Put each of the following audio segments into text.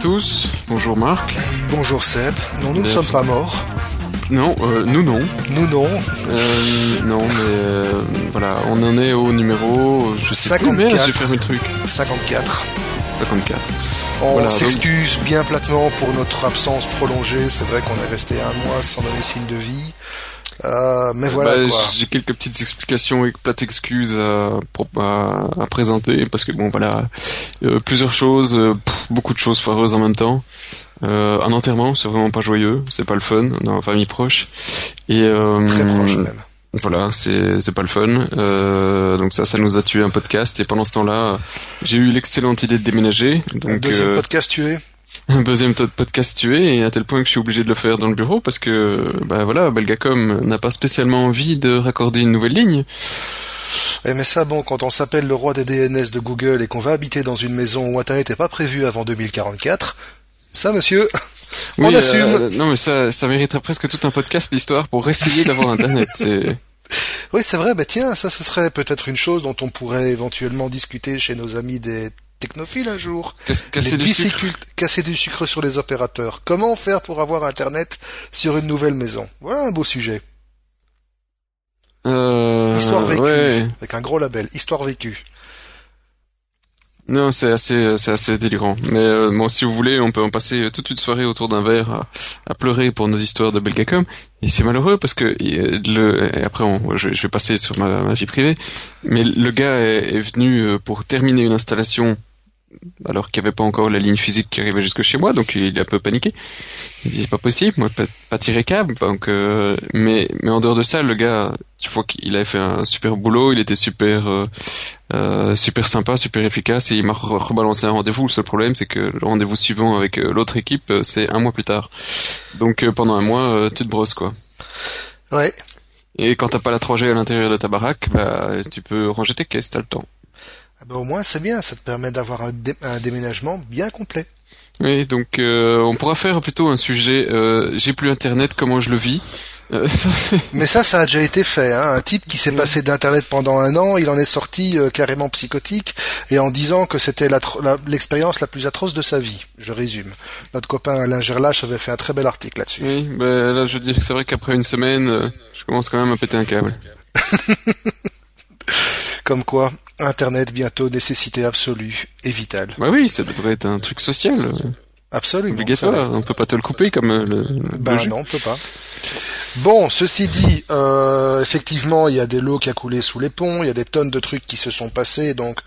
tous, bonjour Marc. Bonjour Seb. Non, nous ne sommes pas morts. Non, euh, nous non. Nous non. Euh, non, mais euh, voilà, on en est au numéro. Je sais 54. Plus, j'ai fermé le truc. 54. 54. On s'excuse bien platement pour notre absence prolongée. C'est vrai qu'on est resté un mois sans donner signe de vie. Euh, mais voilà. Bah, J'ai quelques petites explications et plates excuses à, à, présenter parce que bon voilà, euh, plusieurs choses, euh, beaucoup de choses foireuses en même temps. Euh, un enterrement, c'est vraiment pas joyeux, c'est pas le fun dans la famille proche. Et très proche même. Voilà, c'est c'est pas le fun. Euh, donc ça, ça nous a tué un podcast. Et pendant ce temps-là, j'ai eu l'excellente idée de déménager. Donc, deuxième podcast tué un deuxième podcast tué et à tel point que je suis obligé de le faire dans le bureau parce que bah voilà Belgacom n'a pas spécialement envie de raccorder une nouvelle ligne. Eh, mais ça bon quand on s'appelle le roi des DNS de Google et qu'on va habiter dans une maison où internet n'est pas prévu avant 2044, ça monsieur on assume. Euh, non mais ça ça mériterait presque tout un podcast l'histoire pour essayer d'avoir internet. Oui, c'est vrai, bah tiens, ça ce serait peut-être une chose dont on pourrait éventuellement discuter chez nos amis des technophile un jour. Casser du sucre. casser du sucre sur les opérateurs. Comment faire pour avoir Internet sur une nouvelle maison? Voilà un beau sujet. Euh, Histoire vécue, avec un gros label. Histoire vécue. Non, c'est assez, c'est assez délirant. Mais euh, bon, si vous voulez, on peut en passer toute une soirée autour d'un verre à, pleurer pour nos histoires de Belgacom. Et c'est malheureux parce que le, et après, on, je, vais passer sur ma, ma, vie privée. Mais le gars est venu euh, pour terminer une installation alors qu'il n'y avait pas encore la ligne physique qui arrivait jusque chez moi, donc il est un peu paniqué. Il dit c'est pas possible, moi pas, pas tirer câble, donc euh, mais mais en dehors de ça, le gars, tu vois qu'il avait fait un super boulot, il était super euh, euh super sympa, super efficace, et il m'a rebalancé un rendez-vous. Le seul problème, c'est que le rendez-vous suivant avec euh, l'autre équipe, c'est un mois plus tard. Donc pendant un mois, tu te brosses quoi. Ouais. Et quand t'as pas la 3G à l'intérieur de ta baraque, bah tu peux ranger tes caisses, t'as le temps. Ah ben, au moins c'est bien, ça te permet d'avoir un, déménagement bien complet. Oui, donc euh, on pourra faire plutôt un sujet euh, j'ai plus internet, comment je le vis. Euh, Mais ça, ça a déjà été fait. Hein. Un type qui s'est passé d'internet pendant un an, il en est sorti carrément psychotique et en disant que c'était l'expérience la, plus atroce de sa vie. Je résume. Notre copain Alain Gerlache avait fait un très bel article là-dessus. Oui, ben là je veux dire que c'est vrai qu'après une semaine, je commence quand même à péter un câble. Comme quoi, Internet bientôt nécessité absolue et vitale. Bah oui, ça devrait être un truc social. Absolument. Obligatoire. On peut pas te le couper comme euh, le. Bah non, on peut pas. Bon, ceci dit, euh, effectivement, il y a des lots qui a coulé sous les ponts, il y a des tonnes de trucs qui se sont passés, donc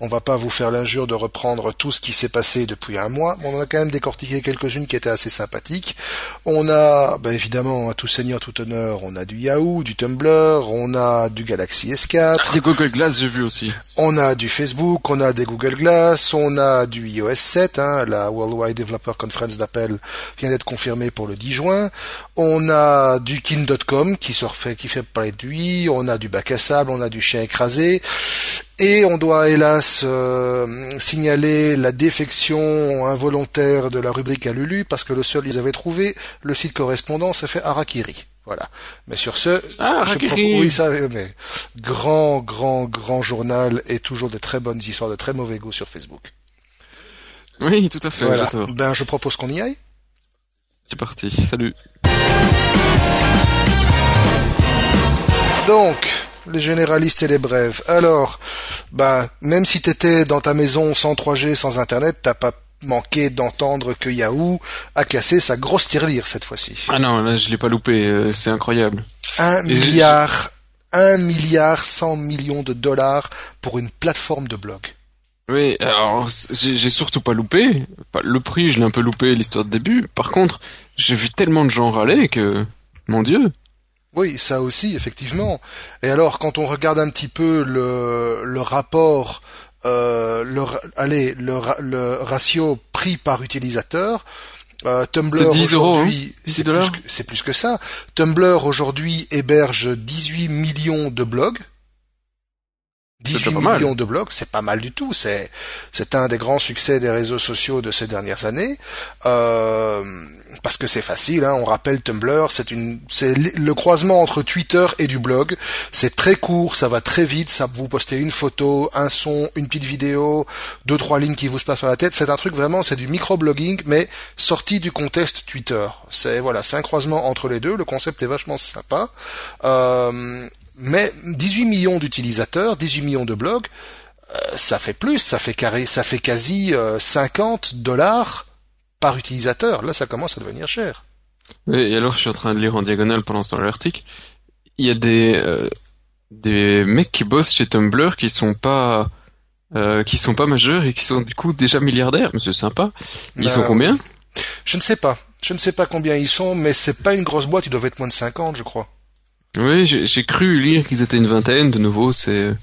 on va pas vous faire l'injure de reprendre tout ce qui s'est passé depuis un mois. On en a quand même décortiqué quelques-unes qui étaient assez sympathiques. On a, bah, évidemment, à tout seigneur, tout honneur, on a du Yahoo, du Tumblr, on a du Galaxy S4. Ah, du Google Glass, j'ai vu aussi. On a du Facebook, on a des Google Glass, on a du iOS 7, hein, la Worldwide Developer Conference d'Apple vient d'être confirmée pour le 10 juin. On a du kin.com qui se refait, qui fait parler de lui, on a du bac à sable, on a du chien écrasé, et on doit hélas euh, signaler la défection involontaire de la rubrique à Lulu parce que le seul qu'ils avaient trouvé, le site correspondant, ça fait Arakiri. Voilà. Mais sur ce, ah, je oui, ça, mais grand, grand, grand journal et toujours de très bonnes histoires de très mauvais goût sur Facebook. Oui, tout à fait. Voilà. Ben, je propose qu'on y aille. C'est parti. Salut. Donc, les généralistes et les brèves. Alors, ben, même si t'étais dans ta maison sans 3G, sans Internet, t'as pas manqué d'entendre que Yahoo a cassé sa grosse tirelire cette fois-ci. Ah non, là je l'ai pas loupé, euh, c'est incroyable. Un milliard, un milliard cent millions de dollars pour une plateforme de blog. Oui, alors j'ai surtout pas loupé. Le prix, je l'ai un peu loupé l'histoire de début. Par contre, j'ai vu tellement de gens râler que, mon Dieu. Oui, ça aussi, effectivement. Et alors, quand on regarde un petit peu le, le rapport, euh, le, allez, le, le ratio prix par utilisateur, euh, Tumblr 10 aujourd'hui, c'est plus, que, plus que ça. Tumblr aujourd'hui héberge 18 millions de blogs. 18 millions de blogs, c'est pas mal du tout. C'est c'est un des grands succès des réseaux sociaux de ces dernières années. Euh, parce que c'est facile. Hein. On rappelle Tumblr, c'est une c'est le croisement entre Twitter et du blog. C'est très court, ça va très vite. Ça vous postez une photo, un son, une petite vidéo, deux trois lignes qui vous se passent sur la tête. C'est un truc vraiment, c'est du microblogging, mais sorti du contexte Twitter. C'est voilà, c'est un croisement entre les deux. Le concept est vachement sympa. Euh, mais 18 millions d'utilisateurs, 18 millions de blogs, euh, ça fait plus, ça fait carré, ça fait quasi 50 euh, dollars par utilisateur. Là, ça commence à devenir cher. et alors, je suis en train de lire en diagonale pendant ce temps l'article. Il y a des euh, des mecs qui bossent chez Tumblr qui sont pas qui sont pas majeurs et qui sont du coup déjà milliardaires. Mais c'est sympa. Ils sont ben, combien? Je ne sais pas. Je ne sais pas combien ils sont, mais c'est pas une grosse boîte. Ils doivent être moins de 50, je crois. Oui, j'ai cru lire qu'ils étaient une vingtaine. De nouveau, c'est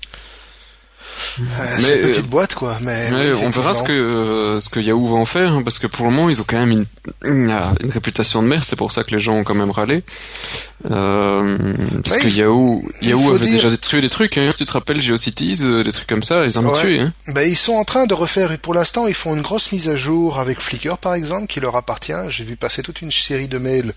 c'est une petite boîte quoi. Mais on verra ce que euh, ce que Yahoo va en faire hein, parce que pour le moment ils ont quand même une, une, réputation de merde. C'est pour ça que les gens ont quand même râlé. Euh, parce que Yahoo Yahoo avait déjà tué des trucs. Hein. Si tu te rappelles GeoCities, euh, des trucs comme ça, ils en ont tué. Hein. Ben, ils sont en train de refaire. Et pour l'instant, ils font une grosse mise à jour avec Flickr par exemple qui leur appartient. J'ai vu passer toute une série de mails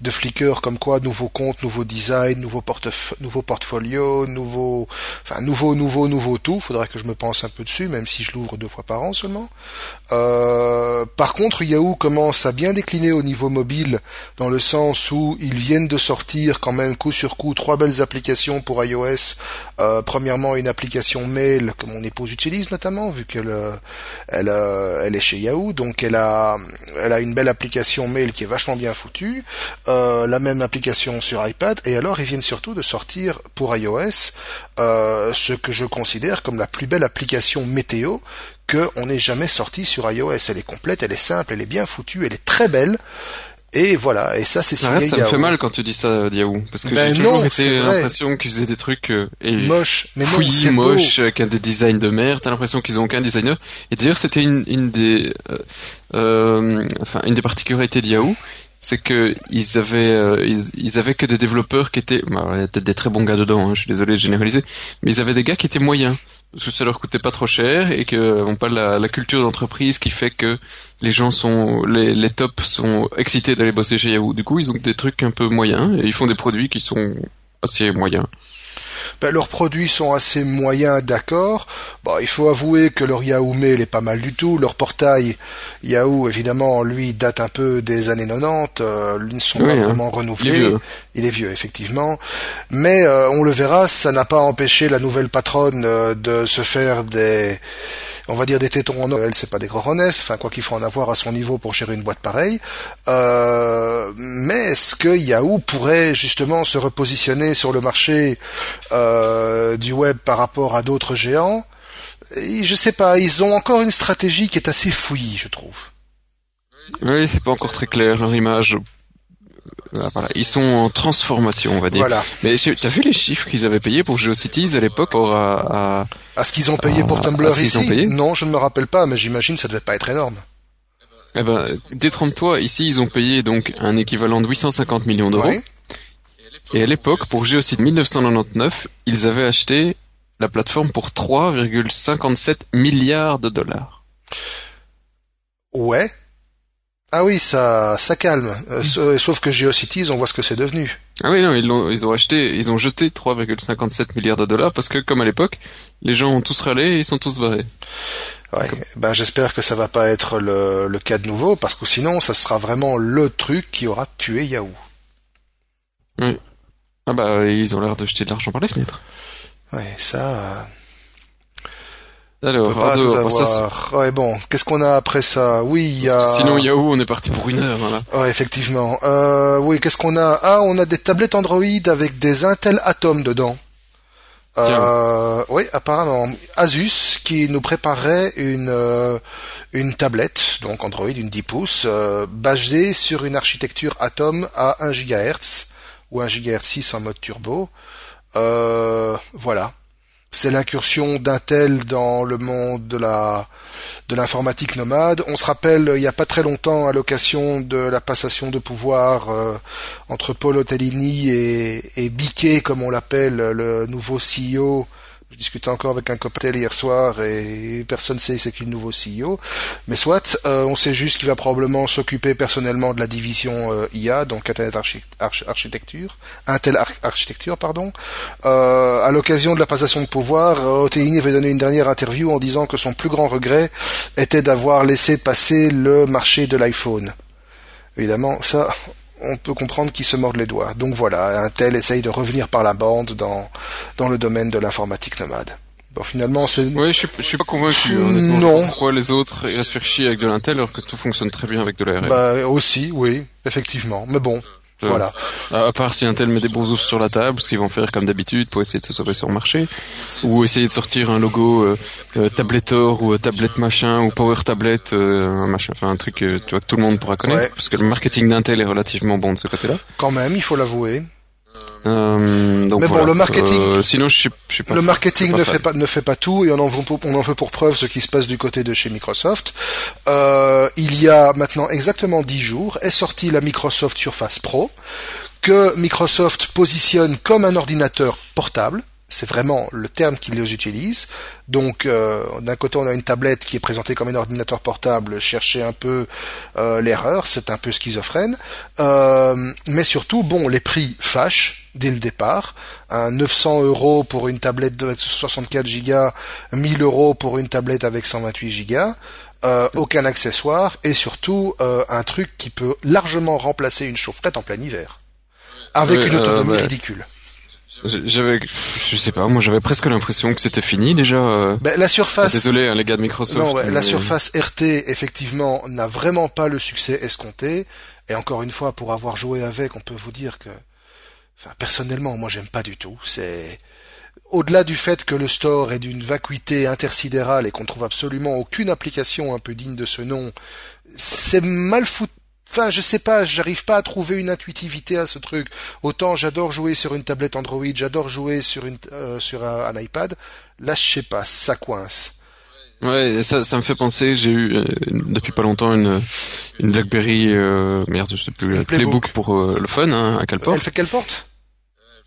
de Flickr comme quoi nouveau compte, nouveau design, nouveau portef nouveau portfolio, nouveau, enfin nouveau, nouveau, nouveau tout. Faudrait que je me pense un peu dessus, même si je l'ouvre deux fois par an seulement. Euh, par contre, Yahoo commence à bien décliner au niveau mobile, dans le sens où ils viennent de sortir quand même coup sur coup trois belles applications pour iOS. Euh, premièrement, une application mail que mon épouse utilise notamment, vu qu'elle euh, elle, est chez Yahoo, donc elle a une belle application mail qui est vachement bien foutue. La même application sur iPad et alors ils viennent surtout de sortir pour iOS ce que je considère comme la plus belle application météo qu'on n'ait jamais sorti sur iOS. Elle est complète, elle est simple, elle est bien foutue, elle est très belle. Et voilà, et ça c'est signé ça me fait mal quand tu dis ça Yahoo, parce que ben j'ai toujours été l'impression qu'ils faisaient des trucs euh, et moches, mais non, c'est moche, avec des designs de merde. T'as l'impression qu'ils ont aucun designer. Et d'ailleurs, c'était une, une des, euh, enfin une des particularités de Yahoo, c'est que ils avaient euh, ils, avaient que des développeurs qui étaient bah, il y a peut-être des très bons gars dedans hein, je suis désolé de généraliser mais ils avaient des gars qui étaient moyens parce que ça leur coûtait pas trop cher et que n'ont pas la, la culture d'entreprise qui fait que les gens sont les, les tops sont excités d'aller bosser chez Yahoo du coup ils ont des trucs un peu moyens et ils font des produits qui sont assez moyens ben, leurs produits sont assez moyens, d'accord. Bon, il faut avouer que leur Yahoo Mail est pas mal du tout. Leur portail Yahoo, évidemment, lui date un peu des années 90. Euh, ils ne sont pas hein. vraiment renouvelés. Il est, vieux. effectivement. Mais euh, on le verra, ça n'a pas empêché la nouvelle patronne euh, de se faire des on va dire des tétons en or, elle c'est pas des groronnesses, enfin quoi qu'il faut en avoir à son niveau pour gérer une boîte pareille. Euh, mais est-ce que Yahoo pourrait justement se repositionner sur le marché euh, du web par rapport à d'autres géants? Et Je sais pas, ils ont encore une stratégie qui est assez fouillie, je trouve. Oui, c'est pas encore très clair leur image voilà, ils sont en transformation, on va dire. Voilà. Mais t'as vu les chiffres qu'ils avaient payés pour GeoCities à l'époque à, à, à, ce qu'ils ont payé pour Tumblr ici Non, je ne me rappelle pas, mais j'imagine que ça devait pas être énorme. Eh ben, détrompe-toi, ici ils ont payé donc un équivalent de 850 millions d'euros. Et à l'époque, pour GeoCities 1999, ils avaient acheté la plateforme pour 3,57 milliards de dollars. Ouais, ah oui, ça, ça calme. Euh, euh, sauf que GeoCities, on voit ce que c'est devenu. Ah oui, non, ils ont, ils ont acheté, ils ont jeté 3,57 milliards de dollars parce que, comme à l'époque, les gens ont tous râlé et ils sont tous barrés. Ouais, ben j'espère que ça va pas être le, le cas de nouveau parce que sinon, ça sera vraiment le truc qui aura tué Yahoo. Oui. Ah bah, ils ont l'air de jeter de l'argent par les fenêtres. Ouais, ça. Alors, pas tout avoir. ouais, bon, qu'est-ce qu'on a après ça? Oui, il y a. Sinon, Yahoo, on est parti pour une heure. Voilà. Ouais, effectivement. Euh, oui, qu'est-ce qu'on a? Ah, on a des tablettes Android avec des Intel Atom dedans. Euh, oui, apparemment, Asus qui nous préparerait une euh, une tablette, donc Android, une 10 pouces, euh, basée sur une architecture Atom à 1 GHz ou 1 GHz 6 en mode turbo. Euh, voilà c'est l'incursion d'Intel dans le monde de la de l'informatique nomade. On se rappelle il n'y a pas très longtemps à l'occasion de la passation de pouvoir euh, entre Paul Otellini et, et Biquet, comme on l'appelle, le nouveau CEO Je discutais encore avec un cocktail hier soir et personne ne sait c'est qui le nouveau CEO. Mais soit, euh, on sait juste qu'il va probablement s'occuper personnellement de la division euh, IA, donc Internet Architecture, Intel Architecture, pardon. Euh, à l'occasion de la passation de pouvoir, Oteini avait donné une dernière interview en disant que son plus grand regret était d'avoir laissé passer le marché de l'iPhone. Évidemment, ça, on peut comprendre qu'il se morde les doigts. Donc voilà, Intel essaye de revenir par la bande dans, dans le domaine de l'informatique nomade. Bon, finalement, c'est... Oui, je suis, je suis pas convaincu. Non. Pourquoi les autres restent faire chier avec de l'Intel alors que tout fonctionne très bien avec de l'ARM Bah, aussi, oui, effectivement. Mais bon, voilà. À part si un tel met des bons sur la table, ce qu'ils vont faire comme d'habitude pour essayer de se sauver sur le marché, ou essayer de sortir un logo euh, euh Tabletor ou euh, tablette machin ou Power Tablet, euh, machin, enfin un truc tu vois, que tout le monde pourra connaître, parce que le marketing d'Intel est relativement bon de ce côté-là. Quand même, il faut l'avouer. Euh, donc mais bon, le marketing. Euh, sinon, je suis, je suis pas. Le marketing ne fait pas ne fait pas tout, et on en veut pour, on en veut pour preuve ce qui se passe du côté de chez Microsoft. Euh, il y a maintenant exactement dix jours est sortie la Microsoft Surface Pro que Microsoft positionne comme un ordinateur portable c'est vraiment le terme qu'ils utilisent. Donc, euh, d'un côté, on a une tablette qui est présentée comme un ordinateur portable. Chercher un peu euh, l'erreur, c'est un peu schizophrène. Euh, mais surtout, bon, les prix fâchent dès le départ. Un 900 euros pour une tablette de 64 Go, 1000 euros pour une tablette avec 128 Go. aucun accessoire et surtout un truc qui peut largement remplacer une chaufferette en plein hiver avec une autonomie ridicule. J'avais, je sais pas, moi j'avais presque l'impression que c'était fini déjà. Euh. Ben, la surface. Désolé, hein, les gars de Microsoft. Non, la surface RT effectivement n'a vraiment pas le succès escompté. Et encore une fois, pour avoir joué avec, on peut vous dire que, enfin, personnellement, moi j'aime pas du tout. C'est au-delà du fait que le store est d'une vacuité intersidérale et qu'on trouve absolument aucune application un peu digne de ce nom, c'est mal foutu Enfin, je sais pas, j'arrive pas à trouver une intuitivité à ce truc. Autant j'adore jouer sur une tablette Android, j'adore jouer sur une euh, sur un, iPad. Là, je sais pas, ça coince. Ouais, ça, ça me fait penser. J'ai eu euh, depuis pas longtemps une une BlackBerry euh, merde, je sais plus, Playbook, pour le fun hein, à quelle porte Elle fait quelle porte?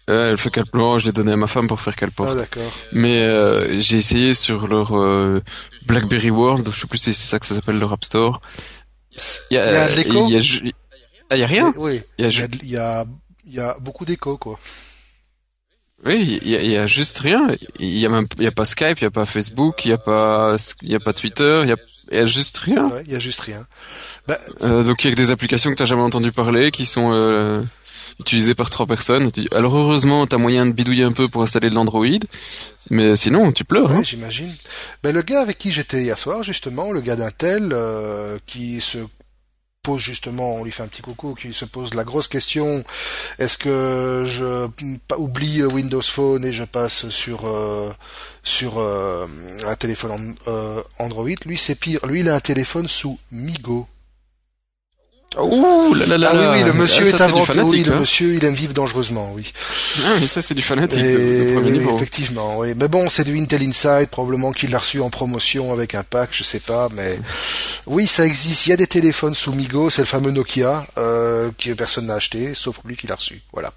Elle fait qu'elle oh, je l'ai donné à ma femme pour faire qu'elle porte. Ah d'accord. Mais j'ai essayé sur leur BlackBerry World, je sais plus si c'est ça que ça s'appelle leur App Store. Il y a, de l'écho. Il y a, ah, y a rien. Oui. Il y a, il y a, il y a beaucoup d'écho quoi. Oui, il y, a, il y a juste rien. Il y a même, il y a pas Skype, il y a pas Facebook, il y a pas, il y a pas Twitter, il y a, il y a juste rien. Ouais, il y a juste rien. Bah, euh, donc il y a que des applications que t'as jamais entendu parler, qui sont euh, utilisées par trois personnes. Alors heureusement, t'as moyen de bidouiller un peu pour installer de l'Android, mais sinon tu pleures. Ouais, hein. j'imagine. Ben le gars avec qui j'étais hier soir, justement, le gars d'Intel, euh, qui se pose justement, on lui fait un petit coucou, qui se pose la grosse question est-ce que je oublie Windows Phone et je passe sur euh, sur euh, un téléphone euh, Android? Lui, c'est pire. Lui, il a un téléphone sous Migo. Ouh là là là Ah oui, oui, le monsieur est inventé. Oui, le hein. monsieur, il aime vivre dangereusement, oui. Ah oui, ça c'est du fanatique de, premier niveau. Effectivement, oui. Mais bon, c'est du Intel Inside, probablement qu'il l'a reçu en promotion avec un pack, je sais pas, mais oui, ça existe. Il y a des téléphones sous Migo, c'est le fameux Nokia euh, que personne n'a acheté, sauf lui qui l'a reçu. Voilà.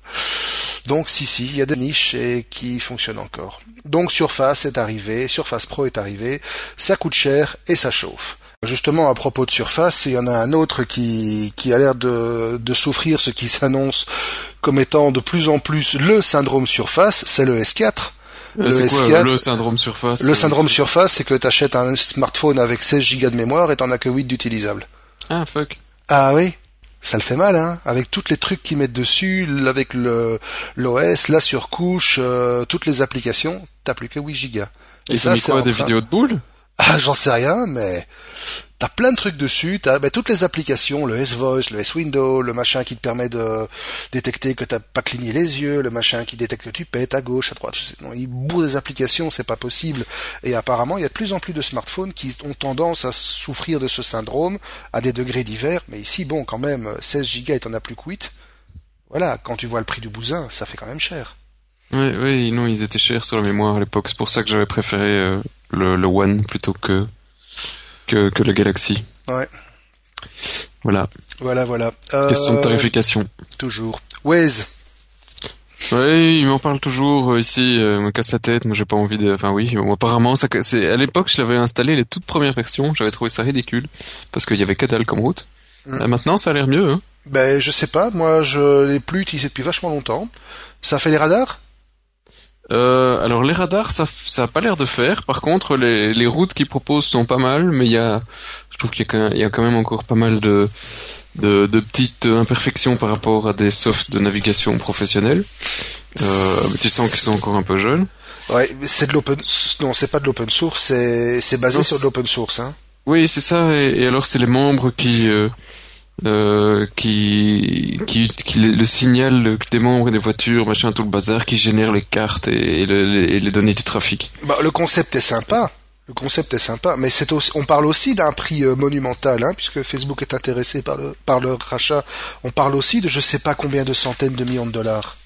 Donc si si, il y a des niches et qui fonctionnent encore. Donc Surface est arrivé, Surface Pro est arrivé, ça coûte cher et ça chauffe. Justement, à propos de Surface, il y en a un autre qui, qui a l'air de, de souffrir ce qui s'annonce comme étant de plus en plus le syndrome Surface, c'est le S4. Le, S4, le syndrome Surface Le syndrome Surface, c'est que tu achètes un smartphone avec 16 Go de mémoire et t'en as que 8 d'utilisables. Ah, fuck. Ah oui ça le fait mal, hein, avec tous les trucs qu'ils mettent dessus, avec le l'OS, la surcouche, euh, toutes les applications, t'as plus que 8 gigas. Et, ça, c'est quoi, des vidéos de boules? Ah, j'en sais rien, mais t'as plein de trucs dessus. T'as ben, toutes les applications, le S-Voice, le S-Window, le machin qui te permet de détecter que t'as pas cligné les yeux, le machin qui détecte que tu pètes à gauche, à droite. Je sais, non, il bourre des applications, c'est pas possible. Et apparemment, il y a de plus en plus de smartphones qui ont tendance à souffrir de ce syndrome à des degrés divers. Mais ici, bon, quand même, 16 Go et t'en as plus que 8. Voilà, quand tu vois le prix du bousin, ça fait quand même cher. Oui, oui, non, ils étaient chers sur la mémoire à l'époque. C'est pour ça que j'avais préféré euh, le, le One plutôt que, que, que le Galaxy. Ouais. Voilà. Voilà, voilà. Question de euh, tarification. Toujours. Waze. Oui, il m'en parle toujours euh, ici, euh, me casse la tête, moi j'ai pas envie de... Enfin oui, bon, apparemment, ça, c'est... à l'époque je l'avais installé les toutes premières versions, j'avais trouvé ça ridicule, parce qu'il y avait que dalle comme route. Mm. Euh, maintenant ça a l'air mieux. Hein. Ben, je sais pas, moi je l'ai plus utilisé depuis vachement longtemps. Ça fait les radars? Euh, alors les radars, ça, ça a pas l'air de faire. Par contre, les, les routes qu'ils proposent sont pas mal, mais il y a, je trouve qu'il y a, quand même, il y a quand même encore pas mal de, de, de petites imperfections par rapport à des softs de navigation professionnels. Euh, tu sens qu'ils sont encore un peu jeunes. Ouais, c'est de l'open... Non, c'est pas de l'open source, c'est c'est basé sur de l'open source. Hein. Oui, c'est ça. Et, et alors c'est les membres qui euh, euh, qui, qui qui le, signal des membres et des voitures, machin, tout le bazar, qui génère les cartes et, et le- les, et les données du trafic. Bah, le concept est sympa. Le concept est sympa, mais c'est aussi, on parle aussi d'un prix euh, monumental, hein, puisque Facebook est intéressé par le par le rachat. On parle aussi de je sais pas combien de centaines de millions de dollars.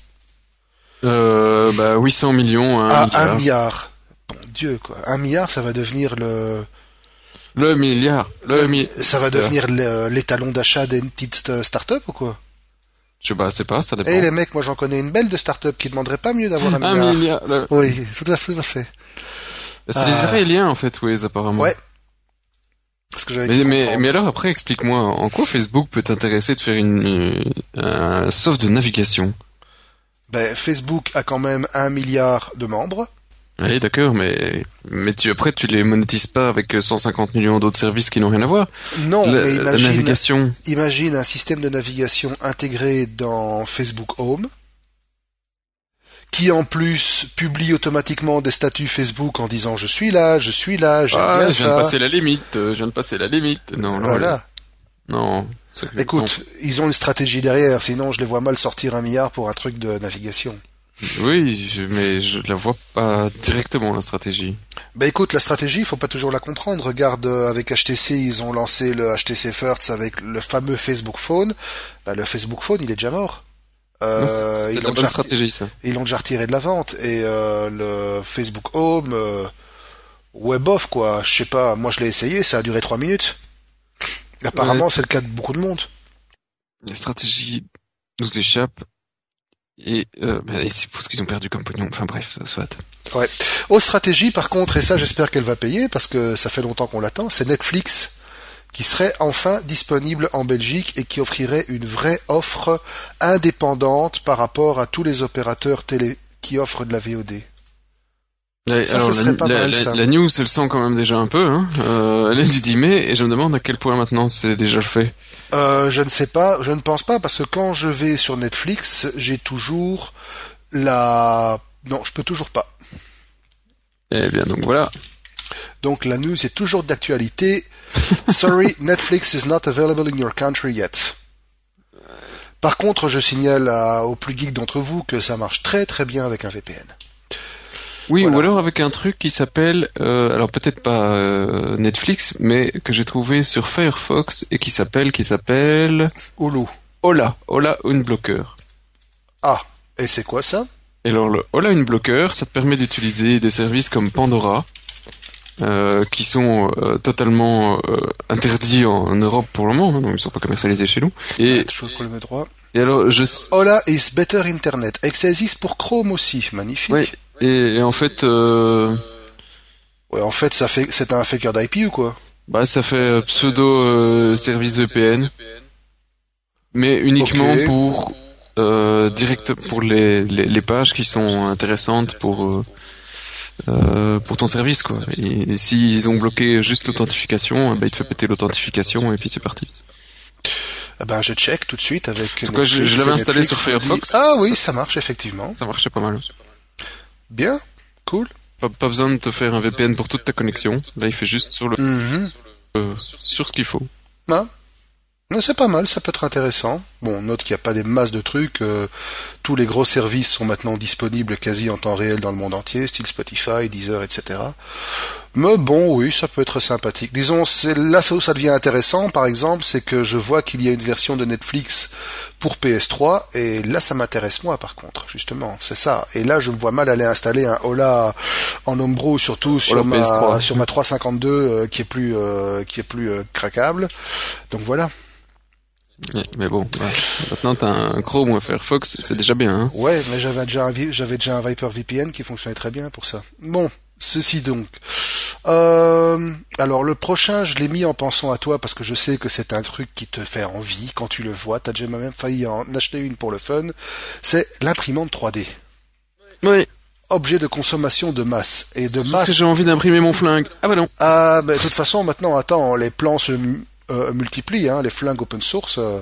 Euh, bah 800 millions. Ah, Hein, un milliard. Bon Dieu, quoi. Un milliard, ça va devenir le, Le milliard. Le mi... ça va devenir le- l'étalon d'achat des petites euh, startups ou quoi? Je sais pas, c'est pas, ça dépend. Eh les mecs, moi j'en connais une belle de start-up qui demanderait pas mieux d'avoir un un milliard. milliard. le- Oui, tout à fait, tout à fait. C'est Ah. les Israéliens en fait, oui, apparemment. Ouais. Parce que Mais, mais, alors après, explique-moi, en quoi Facebook peut t'intéresser de faire une, euh, un soft de navigation? Ben, Facebook a quand même un milliard de membres. Oui, d'accord, mais mais tu après tu les monétises pas avec 150 millions d'autres services qui n'ont rien à voir. Non, La- mais la imagine, navigation. imagine un système de navigation intégré dans Facebook Home, qui en plus publie automatiquement des statuts Facebook en disant je suis là, je suis là, j'aime Ah, bien je viens de passer la limite. euh, Je viens de passer la limite. Non, non, voilà. non. Écoute, ils ont une stratégie derrière, sinon je les vois mal sortir un milliard pour un truc de navigation. Oui, je, mais je la vois pas directement la stratégie. Ben écoute, la stratégie, il faut pas toujours la comprendre. Regarde, euh, avec HTC, ils ont lancé le HTC First avec le fameux Facebook Phone. Ben, le Facebook Phone, il est déjà mort. Euh, Non, ils la l'ont bonne déjà, stratégie, ça. ils l'ont déjà retiré de la vente. Et euh, le Facebook Home, euh, web off quoi. Je sais pas. Moi, je l'ai essayé, ça a duré trois minutes. Apparemment, Ouais, c'est le cas de beaucoup de monde. La stratégie nous échappe. Et, euh, bah, et c'est pour ce qu'ils ont perdu comme pognon. Enfin bref, soit. Aux stratégies, par contre, et ça, j'espère qu'elle va payer parce que ça fait longtemps qu'on l'attend. C'est Netflix qui serait enfin disponible en Belgique et qui offrirait une vraie offre indépendante par rapport à tous les opérateurs télé qui offrent de la VOD. Ouais, Ça, alors, la, pas la- mal, la- ça. la news, elle sent quand même déjà un peu. Hein. Euh, elle est du 10 mai et je me demande à quel point maintenant c'est déjà fait. Euh, je ne sais pas, je ne pense pas parce que quand je vais sur Netflix, j'ai toujours la... Non, je peux toujours pas. Eh bien, donc voilà. Donc la news est toujours d'actualité. Sorry, Netflix is not available in your country yet. Par contre, je signale à- aux plus geeks d'entre vous que ça marche très très bien avec un VPN. Oui, Voilà. ou alors avec un truc qui s'appelle, euh, alors peut-être pas euh, Netflix, mais que j'ai trouvé sur Firefox et qui s'appelle, qui s'appelle Hulu. Hola, Hola Unblocker. Ah, et c'est quoi ça? Et alors le Hola Unblocker, ça te permet d'utiliser des services comme Pandora, euh, qui sont euh, totalement euh, interdits en, en Europe pour le moment, hein, donc ils sont pas commercialisés chez nous. Et, le droit. et alors je, Hola is better internet. Et que ça existe pour Chrome aussi. Magnifique. oui, et, et en fait, euh, Ouais, en fait, ça fait, c'est un faker d'IP ou quoi? bah ça fait euh, pseudo euh, service VPN, mais uniquement pour euh, direct pour les, les, les pages qui sont intéressantes pour euh, euh, pour ton service quoi. Et, s'ils ont bloqué juste l'authentification, bah, il te fait péter l'authentification et puis c'est parti. Eh ben, je check tout de suite avec. tout cas, je- je l'avais installé sur Firefox. Ah oui, ça marche effectivement. Ça marchait pas mal. Bien, cool. Pas, pas besoin de te faire un VPN pour toute ta connexion. Là, il fait juste sur le euh, sur ce qu'il faut. Non, c'est pas mal, ça peut être intéressant. Bon, on note qu'il n'y a pas des masses de trucs. euh, tous les gros services sont maintenant disponibles quasi en temps réel dans le monde entier, style Spotify, Deezer, etc. Mais bon, oui, ça peut être sympathique. Disons, c'est là où ça devient intéressant, par exemple, c'est que je vois qu'il y a une version de Netflix pour PS3, et là, ça m'intéresse moi, par contre, justement, c'est ça. Et là, je me vois mal aller installer un Hola en Homebrew, surtout sur ma PS3. sur ma 352 euh, qui est plus euh, qui est plus euh, craquable. Donc voilà. mais bon, maintenant t'as un Chrome ou un Firefox, c'est déjà bien. Hein. Ouais, mais j'avais déjà un, j'avais déjà un Viper VPN qui fonctionnait très bien pour ça. Bon, ceci donc. Euh, alors le prochain, je l'ai mis en pensant à toi parce que je sais que c'est un truc qui te fait envie quand tu le vois. T'as déjà même failli en acheter une pour le fun. C'est l'imprimante 3D. Oui. Objet de consommation de masse et de masse. Parce que j'ai envie d'imprimer mon flingue. Ah bah non. Ah, mais de toute façon maintenant, attends, les plans se euh, multiplient. Hein, les flingues open source. Euh,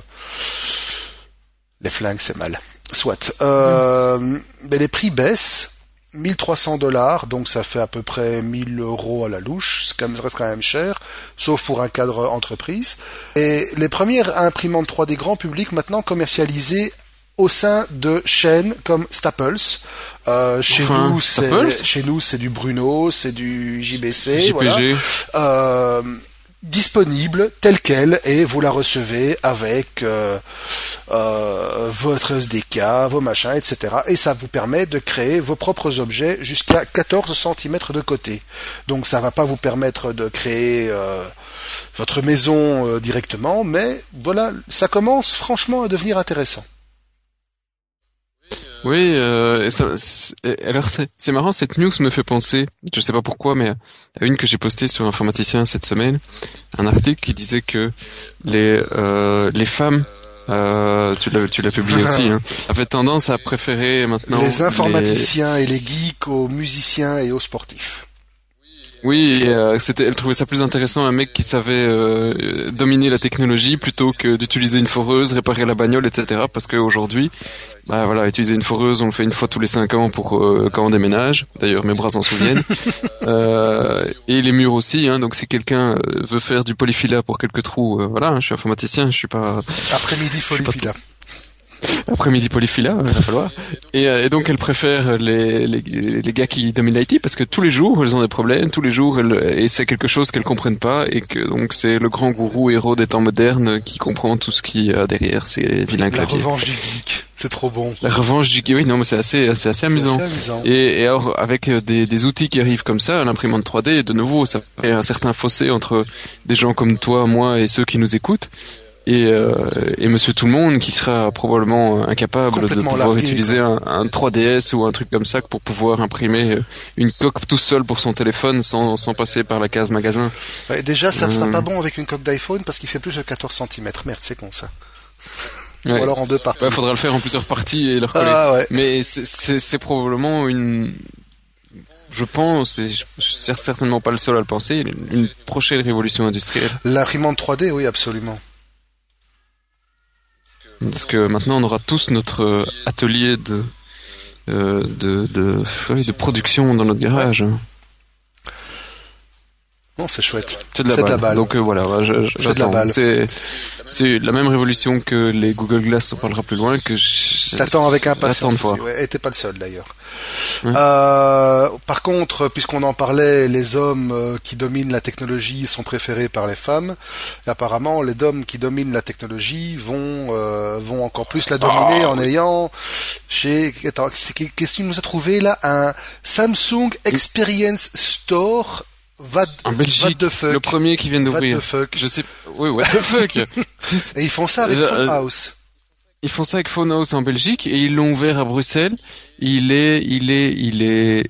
les flingues, c'est mal. Soit. Euh, Mais les prix baissent 1300 dollars, donc ça fait à peu près 1000 euros à la louche, ce qui reste quand même cher, sauf pour un cadre entreprise. Et les premières imprimantes 3D grand public maintenant commercialisées au sein de chaînes comme Staples. Euh, chez, nous, c'est, chez nous, c'est du Bruno, c'est du JBC. JPG. Euh, disponible telle qu'elle et vous la recevez avec euh, euh, votre SDK, vos machins, etc. Et ça vous permet de créer vos propres objets jusqu'à 14 cm de côté. Donc ça va pas vous permettre de créer euh, votre maison directement, mais voilà, ça commence franchement à devenir intéressant. Oui, euh, ça, alors c'est marrant, cette news me fait penser, je sais pas pourquoi, mais à une que j'ai postée sur Informaticien cette semaine, un article qui disait que les euh, les femmes, euh, tu l'as tu l'as publié aussi, hein, avaient tendance à préférer maintenant les informaticiens et les geeks aux musiciens et aux sportifs. Oui, euh, c'était, elle trouvait ça plus intéressant un mec qui savait euh, dominer la technologie plutôt que d'utiliser une foreuse, réparer la bagnole, etc. Parce qu'aujourd'hui, bah voilà, utiliser une foreuse, on le fait une fois tous les cinq ans pour euh, quand on déménage. D'ailleurs, mes bras s'en souviennent. et les murs aussi. Hein, donc, si quelqu'un veut faire du polyfila pour quelques trous, voilà, hein, je suis informaticien, je suis pas. Après-midi polyfila. Après-midi polyphila, il va falloir. Et, euh, et, donc elle préfère les, les, les gars qui dominent l'IT parce que tous les jours elles ont des problèmes, tous les jours elles, et c'est quelque chose qu'elles comprennent pas et que donc c'est le grand gourou héros des temps modernes qui comprend tout ce qui a derrière ces vilains La revanche du geek. C'est trop bon. La revanche du geek, oui, non, mais c'est assez, c'est assez amusant. Assez amusant. Et, et, alors, avec euh, des, des, outils qui arrivent comme ça, l'imprimante 3D, de nouveau, ça fait un certain fossé entre des gens comme toi, moi et ceux qui nous écoutent et, euh, et Monsieur Tout le Monde qui sera probablement incapable de pouvoir utiliser un, un, 3DS ou un truc comme ça pour pouvoir imprimer euh, une coque tout seul pour son téléphone sans, sans passer par la case magasin. déjà, ça ne sera euh. pas bon avec une coque d'iPhone parce qu'il fait plus de 14 cm. Merde, c'est con ça. Ou alors en deux parties. Il faudra le faire en plusieurs parties et le recoller. Ah, ouais. Mais c'est probablement une je pense, et je suis certainement pas le seul à le penser, une prochaine révolution industrielle. L'imprimante 3D, oui, absolument. Parce que maintenant on aura tous notre euh, atelier de euh, de, de, de production dans notre garage. Non, c'est chouette. C'est de, la balle. Donc euh, voilà, c'est de la balle. C'est la même révolution que les Google Glass, on parlera plus loin. Que t'attends avec impatience. Ouais, et t'es pas le seul d'ailleurs. Euh, par contre, puisqu'on en parlait, les hommes euh, qui dominent la technologie sont préférés par les femmes. Et apparemment, les hommes qui dominent la technologie vont euh, vont encore plus la dominer en ayant chez. Attends, qu'est-ce que tu nous as trouvé là? Un Samsung Experience Store What, en Belgique, le premier qui vient d'ouvrir. What the fuck? Je sais, oui, what the fuck? et ils font ça avec euh, Phonehouse. Ils font ça avec Phonehouse en Belgique et ils l'ont ouvert à Bruxelles. Il est, il est, il est,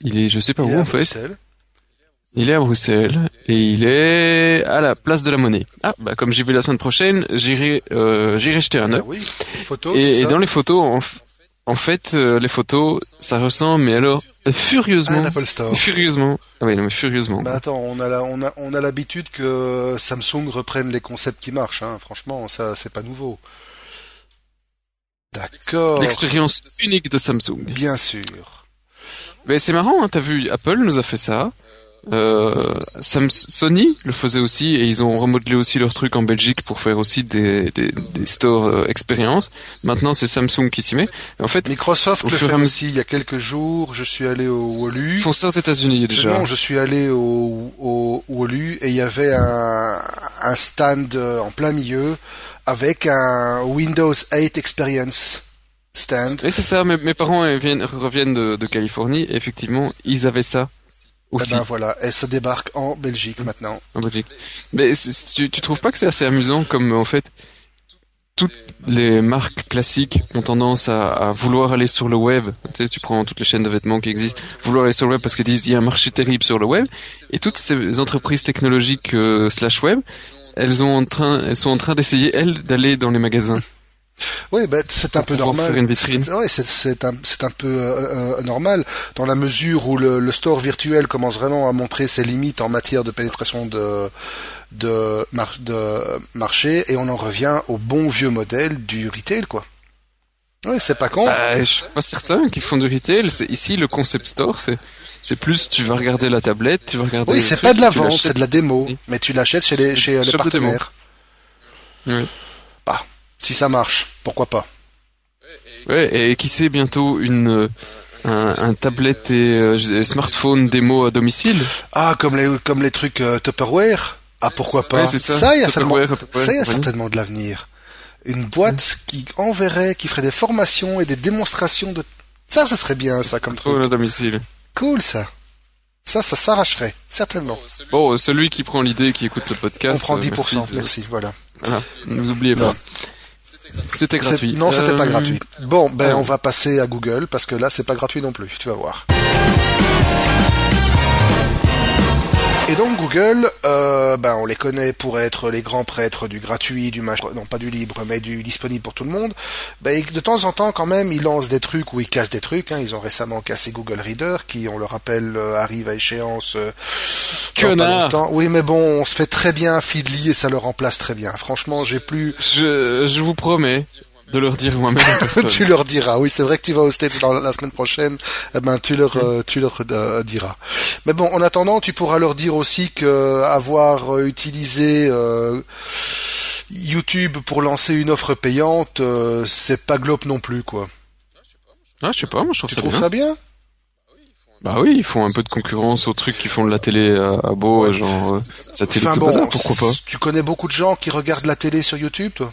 il est, je sais pas où en fait. Bruxelles. Il est à Bruxelles et il est à la place de la Monnaie. Ah, bah comme j'y vais la semaine prochaine, j'irai, euh, j'irai jeter un œil. oui, photos, et, et, dans les photos, en, en fait, euh, les photos, ça ressemble, mais alors furieusement. Un Apple Store. Furieusement. Ah oui, non, mais furieusement. Bah attends, on a la, on a, on a l'habitude que Samsung reprenne les concepts qui marchent. Hein. Franchement, ça, c'est pas nouveau. D'accord. L'expérience unique de Samsung. Bien sûr. Mais c'est marrant, hein, t'as vu, Apple nous a fait ça. Euh, Sony le faisait aussi et ils ont remodelé aussi leur truc en Belgique pour faire aussi des, des, des stores euh, expérience. Maintenant c'est Samsung qui s'y met. En fait, Microsoft le fait aussi. Il y a quelques jours, je suis allé au Wolu. Ils font ça aux États-Unis déjà. Non, je suis allé au, au, Wolu et il y avait un, un stand euh, en plein milieu avec un Windows 8 Experience. Stand. Et c'est ça, mes, mes parents viennent, reviennent de, de Californie, et effectivement, ils avaient ça. Eh ben voilà, et ça débarque en Belgique maintenant. En Belgique. Mais tu, tu trouves pas que c'est assez amusant comme en fait toutes les marques classiques ont tendance à, à, vouloir aller sur le web? Tu sais, tu prends toutes les chaînes de vêtements qui existent, vouloir aller sur le web parce qu'ils disent il y a un marché terrible sur le web. Et toutes ces entreprises technologiques euh, slash web, elles ont en train, elles sont en train d'essayer elles d'aller dans les magasins. Oui, ben, c'est un peu normal. Faire une vitrine. Ouais, c'est un, c'est un peu euh, euh, normal dans la mesure où le, le, store virtuel commence vraiment à montrer ses limites en matière de pénétration de de, mar de marché et on en revient au bon vieux modèle du retail, quoi. Oui, c'est pas con. Bah, je suis pas certain qu'ils font du retail. Ici, le concept store, c'est c'est plus tu vas regarder la tablette, tu vas regarder. Oui, c'est pas de la vente, c'est de la démo, mais tu l'achètes chez les chez les partenaires. Oui. Si ça marche, pourquoi pas. Ouais, et qui sait bientôt une un, un tablette et euh, smartphone démo à domicile. Ah, comme les comme les trucs euh, Tupperware. Ah, pourquoi pas. Ouais, ça. ça, il y a, seulement, ça, y a certainement de l'avenir. Une boîte qui enverrait, qui ferait des formations et des démonstrations de. Ça, ce serait bien, ça, comme truc. à domicile. Cool, ça. Ça, ça s'arracherait, certainement. Bon, celui qui prend l'idée, qui écoute le podcast. On prend 10%, euh, merci, merci, voilà. Voilà, n'oubliez pas. C'était gratuit. Non, c'était Euh, pas gratuit. Bon, ben, ah. on va passer à Google, parce que là, c'est pas gratuit non plus, tu vas voir. Et donc Google, euh, ben on les connaît pour être les grands prêtres du gratuit, du machin, non pas du libre, mais du disponible pour tout le monde. Ben de temps en temps quand même, ils lancent des trucs ou ils cassent des trucs. Hein. Ils ont récemment cassé Google Reader, qui on le rappelle euh, arrive à échéance. Euh, pas Connard. longtemps. Oui, mais bon, on se fait très bien Feedly et ça le remplace très bien. Franchement, j'ai plus. Je, je vous promets de leur dire moi-même tu leur diras. Oui, c'est vrai que tu vas aux States dans la semaine prochaine. Eh ben, tu leur, euh, tu leur euh, diras. Mais bon, en attendant, tu pourras leur dire aussi que avoir euh, utilisé euh, YouTube pour lancer une offre payante, euh, c'est pas globe non plus, quoi. Ah, je sais pas, moi je trouve Tu ça trouves bien. ça bien? Bah oui, ils font un peu de concurrence aux trucs qui font de la télé à, à beau, genre euh, satellite Enfin bon, bazar, pourquoi pas. Tu connais beaucoup de gens qui regardent la télé sur YouTube, toi?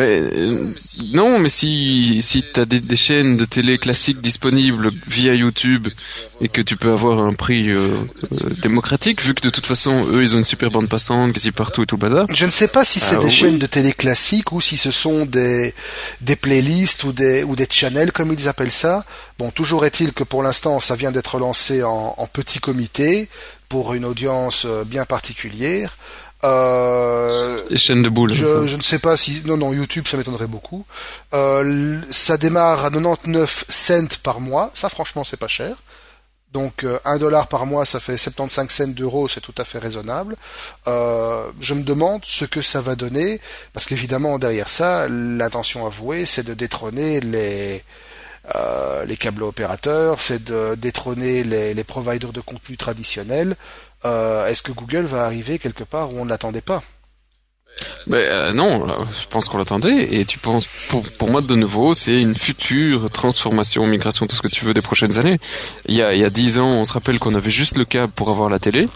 Mais euh, non, mais si si t'as des, des chaînes de télé classiques disponibles via YouTube et que tu peux avoir un prix euh, euh, démocratique, vu que de toute façon eux ils ont une super bande passante quasi partout et tout le bazar. Je ne sais pas si c'est Ah des oui. chaînes de télé classiques ou si ce sont des, des playlists ou des, ou des channels comme ils appellent ça. Bon, toujours est-il que pour l'instant, ça vient d'être lancé en, en petit comité pour une audience bien particulière. Euh, Les chaînes de boules. je, ne sais pas si non non YouTube ça m'étonnerait beaucoup. Euh, ça démarre à 99 cents par mois. Ça franchement c'est pas cher. Donc euh, un dollar par mois ça fait 75 cents d'euros c'est tout à fait raisonnable. Euh, je me demande ce que ça va donner parce qu'évidemment derrière ça l'intention avouée c'est de détrôner les euh, les câbles opérateurs, c'est de détrôner les, les providers de contenu traditionnels. Euh, Est-ce que Google va arriver quelque part où on ne l'attendait pas? Mais euh, non, je pense qu'on l'attendait. Et tu penses, pour, pour moi de nouveau, c'est une future transformation, migration, tout ce que tu veux des prochaines années. Il y a il y a dix ans, on se rappelle qu'on avait juste le câble pour avoir la télé,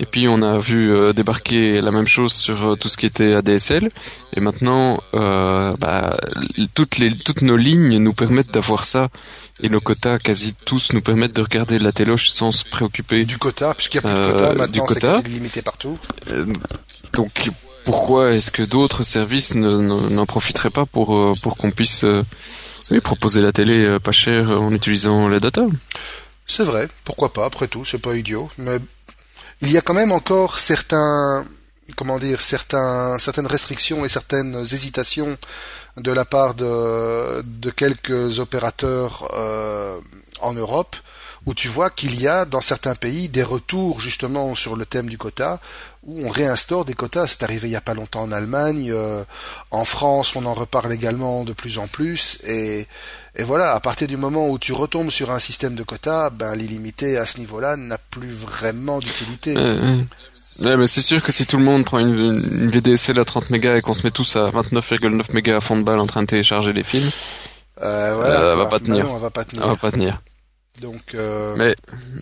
et puis on a vu euh, débarquer la même chose sur euh, tout ce qui était ADSL. Et maintenant, bah, toutes les toutes nos lignes nous permettent d'avoir ça, et nos quotas quasi tous nous permettent de regarder la téloche sans se préoccuper. Du quota, puisqu'il n'y a plus de quota, maintenant c'est limité partout. Donc pourquoi est-ce que d'autres services ne- ne- n'en profiteraient pas pour euh, pour qu'on puisse euh, proposer la télé euh, pas chère en utilisant les data? C'est vrai, pourquoi pas, après tout, c'est pas idiot, mais il y a quand même encore certains, comment dire, certains, certaines restrictions et certaines hésitations de la part de, quelques opérateurs en Europe, où tu vois qu'il y a dans certains pays des retours justement sur le thème du quota, où on réinstaure des quotas. C'est arrivé il y a pas longtemps en Allemagne, euh, en France, on en reparle également de plus en plus, et et voilà, à partir du moment où tu retombes sur un système de quotas, ben l'illimité à ce niveau-là n'a plus vraiment d'utilité. Euh, euh. Ouais, mais c'est sûr que si tout le monde prend une, une VDSL à 30 mégas et qu'on se met tous à 29,9 mégas à fond de balle en train de télécharger les films, Euh, voilà, Euh, quoi. va pas tenir. Non, on va pas tenir. ça va pas tenir. Donc, euh, Mais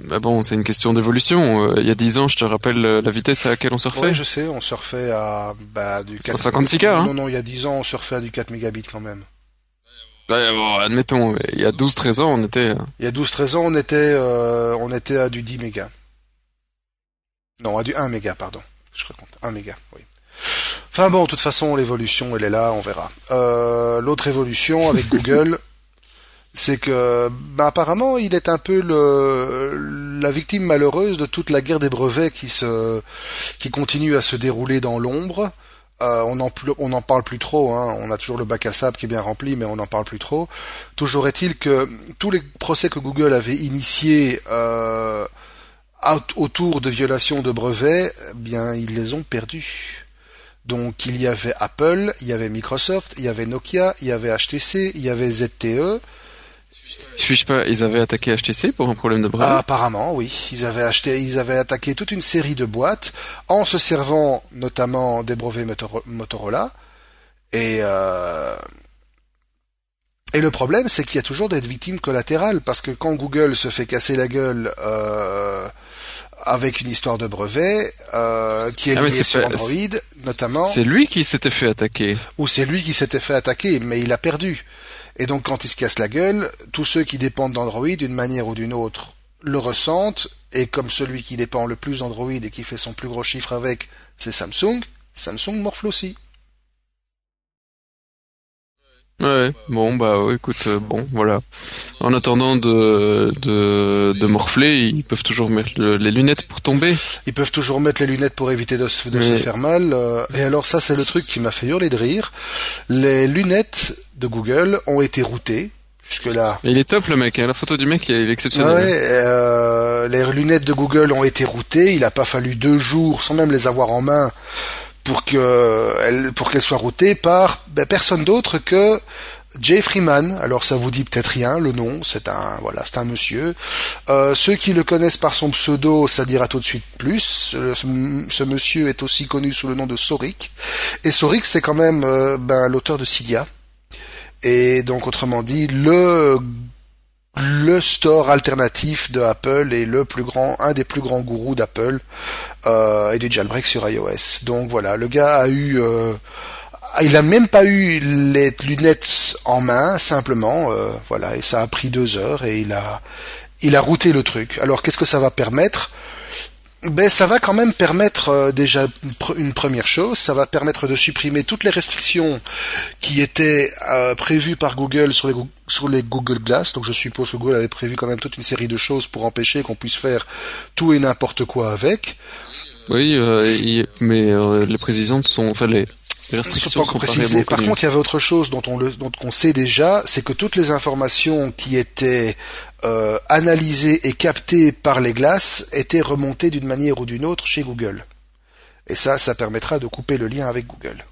bah bon, c'est une question d'évolution. Euh, il y a 10 ans, je te rappelle euh, la vitesse à laquelle on surfait. ouais, je sais, on surfait à bah, du 4... 156K, hein Non, non, il y a 10 ans, on surfait à du 4 mégabits quand même. Ouais, bon, admettons, il y a 12-13 ans, on était... euh, Il y a 12-13 ans, on était, euh, on était à du 10 mégas. Non, à du 1 méga, pardon. Je raconte, 1 méga, oui. Enfin bon, de toute façon, l'évolution, elle est là, on verra. Euh, L'autre évolution avec Google, c'est que, ben, apparemment, il est un peu le, la victime malheureuse de toute la guerre des brevets qui se, qui continue à se dérouler dans l'ombre. Euh, on n'en en parle plus trop. Hein. On a toujours le bac à sable qui est bien rempli, mais on n'en parle plus trop. Toujours est-il que tous les procès que Google avait initiés euh, autour de violations de brevets, eh bien, ils les ont perdus. Donc, il y avait Apple, il y avait Microsoft, il y avait Nokia, il y avait HTC, il y avait ZTE. Suis-je pas, ils avaient attaqué HTC pour un problème de brevet ah, Apparemment, oui. Ils avaient acheté, ils avaient attaqué toute une série de boîtes en se servant notamment des brevets Motorola. Et euh, et le problème, c'est qu'il y a toujours des victimes collatérales parce que quand Google se fait casser la gueule euh, avec une histoire de brevet euh, qui est ah, liée sur Android, notamment. C'est lui qui s'était fait attaquer. Ou c'est lui qui s'était fait attaquer, mais il a perdu. Et donc quand il se casse la gueule, tous ceux qui dépendent d'Android d'une manière ou d'une autre le ressentent, et comme celui qui dépend le plus d'Android et qui fait son plus gros chiffre avec, c'est Samsung, Samsung morfle aussi. Ouais, bon bah écoute, euh, bon voilà. En attendant de, de, de morfler, ils peuvent toujours mettre les lunettes pour tomber. Ils peuvent toujours mettre les lunettes pour éviter de, se, de se faire mal. Euh, et alors ça c'est le truc qui m'a fait hurler de rire. Les lunettes de Google ont été routées. Jusque là. il est top le mec, hein. la photo du mec il est exceptionnel. Ouais, euh, les lunettes de Google ont été routées, il a pas fallu deux jours sans même les avoir en main pour que pour qu'elle soit routée par ben, personne d'autre que Jay Freeman. Alors ça vous dit peut-être rien, le nom, c'est un voilà, c'est un monsieur. Euh, ceux qui le connaissent par son pseudo, ça dira tout de suite plus. Ce, monsieur est aussi connu sous le nom de Sorik. Et Sorik, c'est quand même euh, ben, l'auteur de Cydia. Et donc autrement dit, le le store alternatif de Apple et le plus grand, un des plus grands gourous d'Apple euh, et du jailbreak sur iOS. Donc voilà, le gars a eu, euh, il a même pas eu les lunettes en main, simplement, euh, voilà, et ça a pris deux heures et il a, il a routé le truc. Alors qu'est-ce que ça va permettre? Ben ça va quand même permettre euh, déjà une, première chose, ça va permettre de supprimer toutes les restrictions qui étaient euh, prévues par Google sur les, sur les Google Glass. Donc je suppose que Google avait prévu quand même toute une série de choses pour empêcher qu'on puisse faire tout et n'importe quoi avec. Oui, euh, mais les précisions sont, enfin les restrictions sont, précisées. Par contre, il y avait autre chose dont on le, dont on sait déjà, c'est que toutes les informations qui étaient euh, analysées et captées par les glaces étaient remontées d'une manière ou d'une autre chez Google. Et ça, ça permettra de couper le lien avec Google.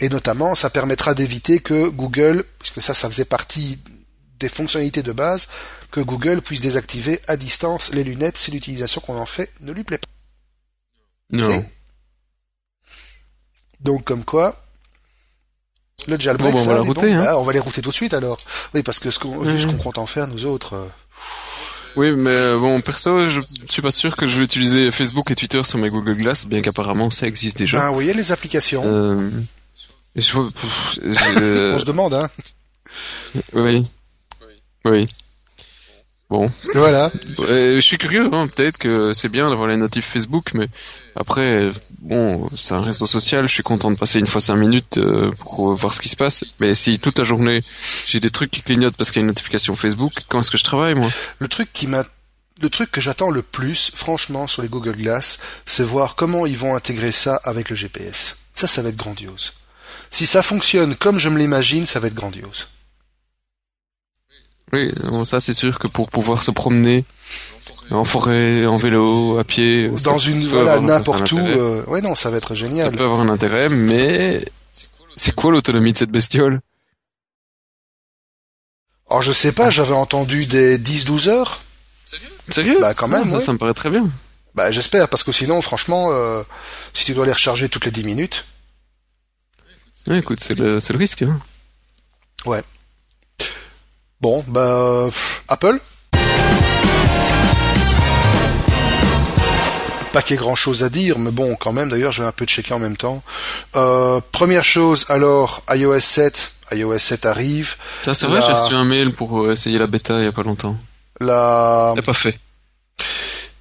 Et notamment, ça permettra d'éviter que Google, puisque ça, ça faisait partie des fonctionnalités de base, que Google puisse désactiver à distance les lunettes si l'utilisation qu'on en fait ne lui plaît pas. Non. Donc, comme quoi, le jailbreak, on, va hein. bah, on va les router tout de suite alors. Oui, parce que ce qu'on, qu'on compte en faire, nous autres. Euh, oui, mais euh, bon, perso, je suis pas sûr que je vais utiliser Facebook et Twitter sur mes Google Glass, bien qu'apparemment ça existe déjà. Ah oui, il y a les applications. Euh... Je... on se demande, hein. Oui. Oui. Bon. Voilà. je suis curieux, hein, peut-être que c'est bien d'avoir les notifs Facebook, mais après, bon, c'est un réseau social, je suis content de passer une fois cinq minutes euh, pour voir ce qui se passe. Mais si toute la journée, j'ai des trucs qui clignotent parce qu'il y a une notification Facebook, comment est-ce que je travaille, moi? Le truc qui m'a le truc que j'attends le plus, franchement, sur les Google Glass, c'est voir comment ils vont intégrer ça avec le GPS. Ça, ça va être grandiose. Si ça fonctionne comme je me l'imagine, ça va être grandiose. Oui, ça c'est sûr que pour pouvoir se promener en forêt, en vélo, à pied, dans une voilà n'importe où, euh, ouais non, ça va être génial. Ça peut avoir un intérêt, mais c'est quoi l'autonomie de cette bestiole? Alors je sais pas, j'avais entendu des 10-12 heures. Sérieux? Bah quand même, ça, ça me paraît très bien. Bah j'espère, parce que sinon, franchement, euh, si tu dois les recharger toutes les 10 minutes. Ouais, écoute, c'est le, le risque. Hein. Ouais. Bon, bah, Apple Pas qu'il y ait grand chose à dire, mais bon, quand même, d'ailleurs, je vais un peu checker en même temps. Euh, première chose, alors, iOS 7, iOS 7 arrive. c'est vrai, j'ai reçu un mail pour euh, essayer la bêta il y a pas longtemps. La... T'as pas fait.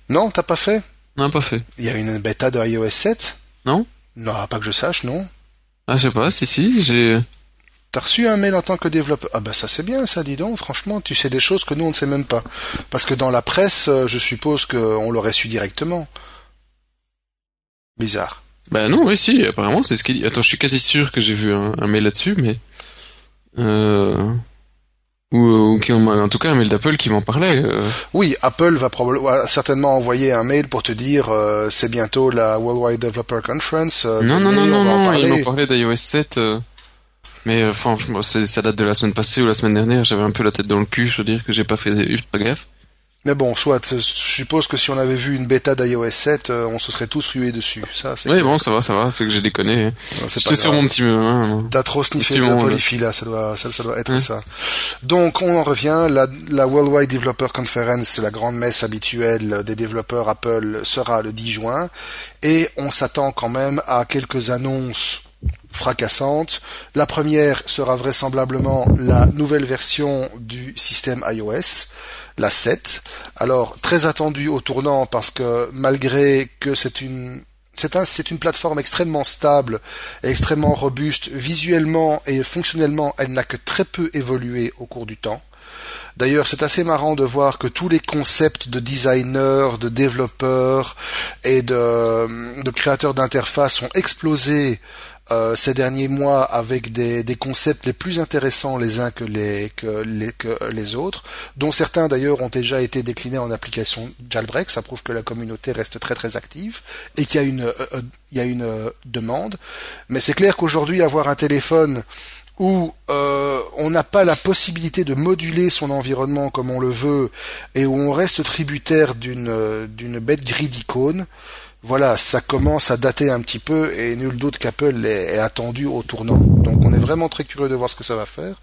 Non, t'as pas fait? Non, pas fait. Il y a une bêta de iOS 7 Non? Non, pas que je sache, non. Ah, je sais pas, si, si, j'ai... T'as reçu un mail en tant que développeur? Ah bah ça c'est bien ça, dis donc. Franchement, tu sais des choses que nous on ne sait même pas. Parce que dans la presse, euh, je suppose qu'on l'aurait su directement. Bizarre. Bah non, oui, si, apparemment c'est ce qu'il dit. Attends, je suis quasi sûr que j'ai vu un, un mail là-dessus, mais... Euh... Ou, ou qui, en tout cas un mail d'Apple qui m'en parlait. euh. Oui, Apple va probablement certainement envoyer un mail pour te dire euh, c'est bientôt la Worldwide Developer Conference. euh, Non, non, non, venez, non, on va en non, ils m'ont parlé d'iOS 7. Euh, Mais euh, franchement, c'est- ça date de la semaine passée ou la semaine dernière. J'avais un peu la tête dans le cul, je veux dire que j'ai pas fait ultra gaffe. Mais bon, soit, je suppose que si on avait vu une bêta d'iOS 7, euh, on se serait tous rués dessus. Ça, c'est Oui, bon, ça va, ça va, c'est que j'ai déconné. hein. J'étais sur mon petit... hein, T'as trop sniffé de la polyphilie, ça doit, ça, ça doit être Hein. ça. Donc, on en revient. La, la Worldwide Developer Conference, la grande messe habituelle des développeurs Apple, sera le 10 juin. Et on s'attend quand même à quelques annonces fracassantes. La première sera vraisemblablement la nouvelle version du système iOS, la 7. Alors, très attendue au tournant parce que malgré que c'est une c'est un, une plateforme extrêmement stable et extrêmement robuste. Visuellement et fonctionnellement, elle n'a que très peu évolué au cours du temps. D'ailleurs, c'est assez marrant de voir que tous les concepts de designers, de développeurs et de, de créateurs d'interfaces ont explosé euh, ces derniers mois avec des, des concepts les plus intéressants les uns que les, que les, que les autres, dont certains d'ailleurs ont déjà été déclinés en application jailbreak. Ça prouve que la communauté reste très très active et qu'il y a une, euh, euh, il y a une demande. Mais c'est clair qu'aujourd'hui, avoir un téléphone où euh, on n'a pas la possibilité de moduler son environnement comme on le veut et où on reste tributaire d'une d'une bête grille d'icônes, voilà, ça commence à dater un petit peu et nul doute qu'Apple est, est attendu au tournant. Donc on est vraiment très curieux de voir ce que ça va faire.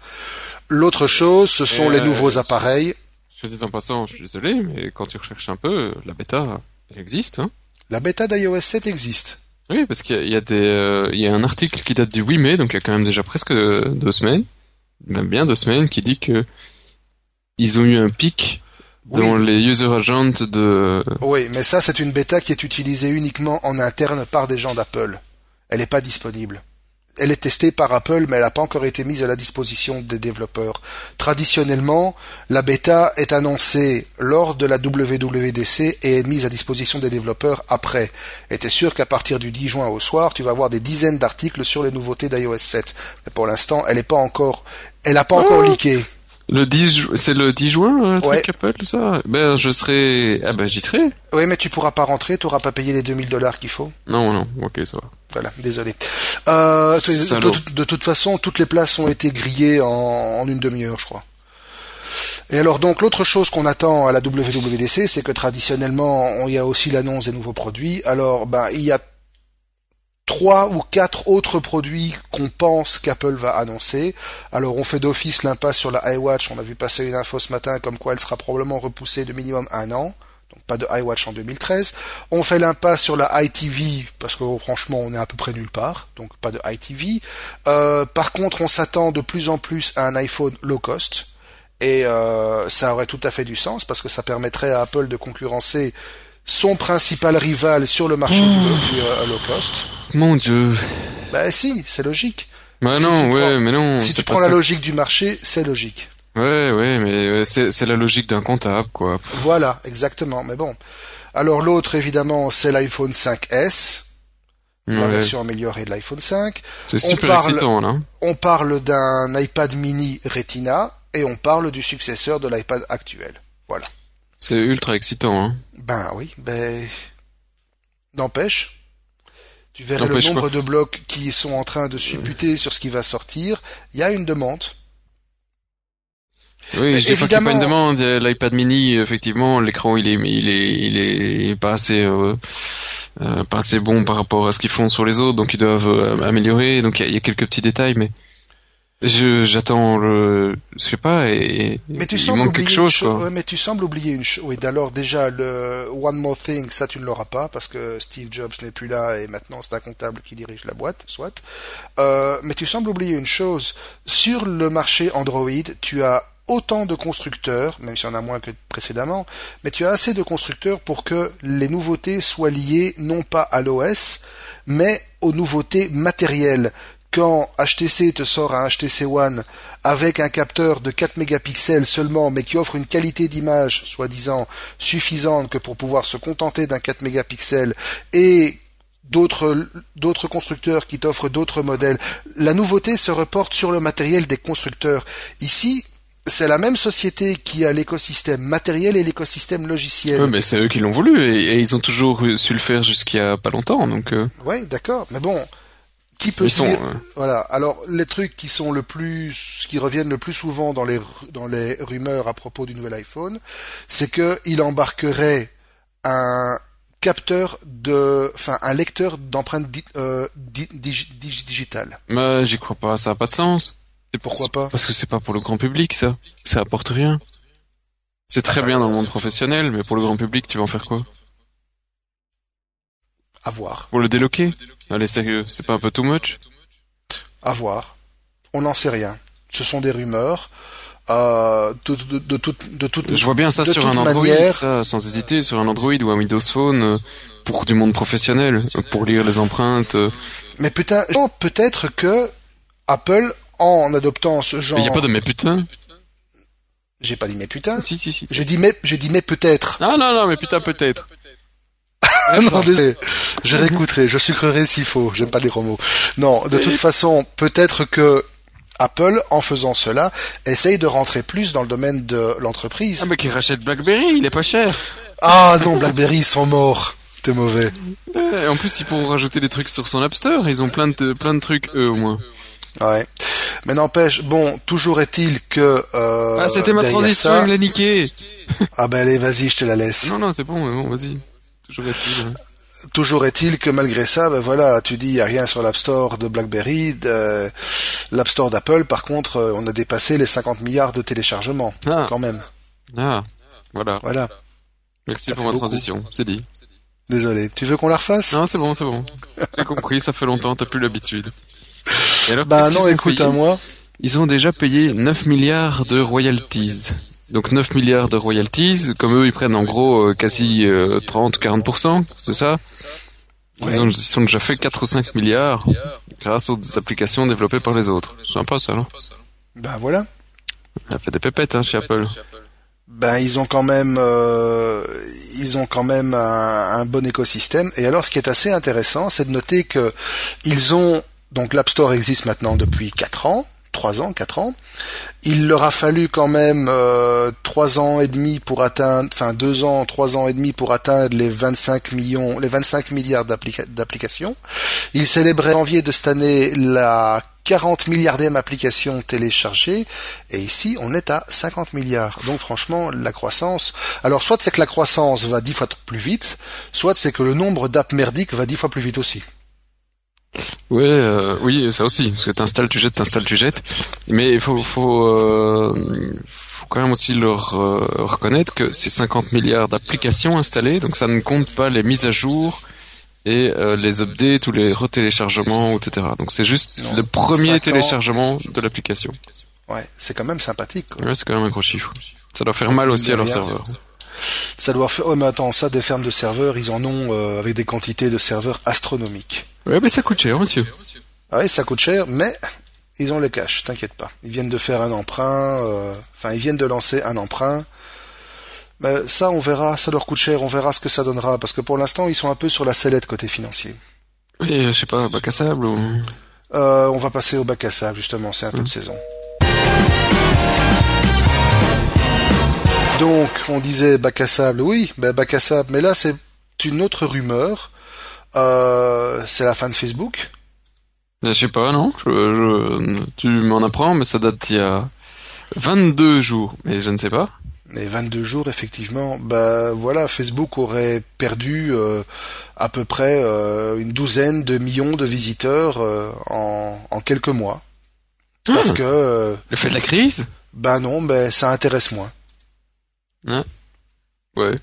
L'autre chose, ce sont Et, les euh, nouveaux appareils. Je dis en passant, je suis désolé, mais quand tu recherches un peu, la bêta, elle existe, hein. La bêta d'iOS 7 existe. Oui, parce qu'il y a- il y a des, euh, il y a un article qui date du 8 mai, donc il y a quand même déjà presque deux semaines, même bien deux semaines, qui dit que ils ont eu un pic Oui. dans les user agents de, Oui, mais ça c'est une bêta qui est utilisée uniquement en interne par des gens d'Apple. Elle n'est pas disponible. Elle est testée par Apple, mais elle n'a pas encore été mise à la disposition des développeurs. Traditionnellement, la bêta est annoncée lors de la WWDC et est mise à disposition des développeurs après. Et t'es sûr qu'à partir du 10 juin au soir, tu vas avoir des dizaines d'articles sur les nouveautés d'iOS 7. Mais pour l'instant, elle n'est pas encore, elle n'a pas encore Oh leaké. Le 10, ju- c'est le 10 juin, euh, le Ouais. truc Apple, ça? Ben, je serai, ah ben, j'y serai. Oui, mais tu pourras pas rentrer, tu n'auras pas payé les 2000 dollars qu'il faut. Non, non, ok, ça va. Voilà, désolé. Euh, de, toute façon, toutes les places ont été grillées en, en une demi-heure, je crois. Et alors donc l'autre chose qu'on attend à la WWDC, c'est que traditionnellement, on- il y a aussi l'annonce des nouveaux produits. Alors, ben, il y a trois ou quatre autres produits qu'on pense qu'Apple va annoncer. Alors on fait d'office l'impasse sur la iWatch. On a vu passer une info ce matin comme quoi elle sera probablement repoussée de minimum un an. Donc pas de iWatch en 2013. On fait l'impasse sur la iTV parce que oh, franchement on est à peu près nulle part. Donc pas de iTV. Euh, par contre on s'attend de plus en plus à un iPhone low cost. Et euh, ça aurait tout à fait du sens parce que ça permettrait à Apple de concurrencer son principal rival sur le marché du, du, euh, low cost. Mon dieu. Ben si, c'est logique. Bah Si non, ouais, prends- mais non. si tu prends la ça. logique du marché, c'est logique. Ouais, ouais, mais c'est, la logique d'un comptable, quoi. Voilà, exactement. Mais bon. Alors l'autre, évidemment, c'est l'iPhone 5S, la Ouais. version améliorée de l'iPhone 5. C'est on super parle- excitant, là. On parle d'un iPad mini Retina et on parle du successeur de l'iPad actuel. Voilà. C'est ultra excitant, hein. Ben oui, ben n'empêche. Tu verrais le nombre de blocs qui sont en train de supputer sur ce qui va sortir. Il y a une demande. Oui, Mais je dis pas qu'il y a pas une demande. L'iPad mini, effectivement, l'écran, il est, il est, il est pas assez, euh, euh, pas assez bon par rapport à ce qu'ils font sur les autres, donc ils doivent euh, améliorer. Donc il y, y a quelques petits détails, mais j'attends le, je sais pas, et, Mais tu il sembles manque quelque une chose, chose. quoi. ouais, mais tu sembles oublier une chose. Oui, alors déjà le One More Thing, ça tu ne l'auras pas parce que Steve Jobs n'est plus là et maintenant c'est un comptable qui dirige la boîte, soit. Euh, mais tu sembles oublier une chose. Sur le marché Android, tu as autant de constructeurs, même s'il y en a moins que précédemment, mais tu as assez de constructeurs pour que les nouveautés soient liées non pas à l'OS, mais aux nouveautés matérielles. Quand HTC te sort un HTC One avec un capteur de 4 mégapixels seulement, mais qui offre une qualité d'image, soi-disant, suffisante que pour pouvoir se contenter d'un 4 mégapixels, et d'autres d'autres constructeurs qui t'offrent d'autres modèles. La nouveauté se reporte sur le matériel des constructeurs. Ici, c'est la même société qui a l'écosystème matériel et l'écosystème logiciel. Ouais, mais c'est eux qui l'ont voulu et, ils ont toujours su le faire jusqu'il y a pas longtemps, donc. Euh... Ouais, d'accord. Mais bon, qui peut Ils dire euh, Voilà. Alors les trucs qui sont le plus, qui reviennent le plus souvent dans les dans les rumeurs à propos du nouvel iPhone, c'est que il embarquerait un capteur de, enfin un lecteur d'empreintes di- euh, di- dig- dig- digitales. Bah, j'y crois pas, ça a pas de sens. Et pourquoi pas? Parce que c'est pas pour le grand public, ça. Ça apporte rien. C'est très bien dans le monde professionnel, mais pour le grand public, tu vas en faire quoi? À voir. Pour le déloquer Allez, sérieux, c'est pas un peu too much À voir. On n'en sait rien. Ce sont des rumeurs. Euh, de, de, de, toute, de toute, Je vois bien ça sur un Android, manière- ça, sans hésiter, sur un Android ou un Windows Phone, euh, pour du monde professionnel, euh, pour lire les empreintes. Mais putain, peut-être que Apple, en adoptant ce genre, Mais y a pas de mais putain j'ai pas dit mais putain, Si, si, si. j'ai dit mais, j'ai dit mais peut-être. Ah non, non, mais putain, peut-être. Non, désolé. Je réécouterai, je sucrerai s'il faut. J'aime pas les gros mots. Non, de toute façon, peut-être que Apple, en faisant cela, essaye de rentrer plus dans le domaine de l'entreprise. Ah, mais qui rachète BlackBerry, il est pas cher. Ah non, BlackBerry, ils sont morts. T'es mauvais. Et en plus, ils pourront rajouter des trucs sur son App Store. Ils ont plein de, plein de trucs, eux, au moins. Ouais. Mais n'empêche, bon, toujours est-il que... Euh, ah, c'était ma transition, ça- il l'a niqué. Ah ben allez, vas-y, je te la laisse. Non, non, c'est bon, mais bon, vas-y. Toujours est-il. hein. Toujours est-il que malgré ça, ben voilà, tu dis il y a rien sur l'App Store de BlackBerry, de- l'App Store d'Apple. Par contre, euh, on a dépassé les 50 milliards de téléchargements, Ah, quand même. ah, voilà. Voilà. Merci Ça pour ma beaucoup. transition, c'est dit. Désolé. Tu veux qu'on la refasse? Non, c'est bon, c'est bon. J'ai compris, ça fait longtemps, t'as plus l'habitude. Et alors, Bah non, écoute à moi. Ils ont déjà payé 9 milliards de royalties. Donc 9 milliards de royalties, comme eux ils prennent en gros euh, quasi euh, 30-40%, c'est ça? Ouais. ils, ont, ils sont déjà fait 4 ou 5 milliards grâce aux applications développées par les autres. Sympa ça, non? Ben voilà. Ça fait des pépettes hein, chez Apple. Ben ils ont quand même, euh, ils ont quand même un, un bon écosystème. Et alors, ce qui est assez intéressant, c'est de noter que ils ont donc l'App Store existe maintenant depuis 4 ans. 3 ans, 4 ans. Il leur a fallu quand même euh, 3 ans et demi pour atteindre, enfin 2 ans, 3 ans et demi pour atteindre les 25 millions, les 25 milliards d'applica- d'applications. Ils célébraient en janvier de cette année la 40 milliardième application téléchargée, et ici on est à 50 milliards. Donc franchement, la croissance. Alors soit c'est que la croissance va 10 fois plus vite, soit c'est que le nombre d'apps merdiques va 10 fois plus vite aussi. Ouais, euh, oui, ça aussi, parce que t'installes, tu jettes, t'installes, tu jettes. Mais il faut, faut, euh, faut quand même aussi leur euh, reconnaître que c'est 50 milliards d'applications installées, donc ça ne compte pas les mises à jour et euh, les updates ou les retéléchargements, etc. Donc c'est juste le premier 50. téléchargement de l'application. Ouais, c'est quand même sympathique. quoi. Ouais, c'est quand même un gros chiffre. Ça doit faire mal aussi à leur serveur. Ça doit faire. Oh mais attends, ça des fermes de serveurs, ils en ont euh, avec des quantités de serveurs astronomiques. Ouais, mais ça coûte cher, monsieur. Ah oui, ça coûte cher, mais ils ont le cash, t'inquiète pas. Ils viennent de faire un emprunt, euh, enfin ils viennent de lancer un emprunt. Mais ça, on verra, ça leur coûte cher, on verra ce que ça donnera, parce que pour l'instant, ils sont un peu sur la sellette côté financier. Oui, euh, je sais pas, bac à sable ou... Euh, on va passer au bac à sable, justement, c'est un peu de saison. Donc, on disait bac à sable, oui, ben bac à sable, mais là, c'est une autre rumeur. Euh, c'est la fin de Facebook. Je sais pas, non je, je- Tu m'en apprends, mais ça date d'il y a 22 jours. Mais je ne sais pas. Les 22 jours, effectivement, bah voilà, Facebook aurait perdu euh, à peu près euh, une douzaine de millions de visiteurs euh, en, en quelques mois. Parce Ah, que, euh, Le fait de la crise? bah non, ben ça intéresse moins. Ouais.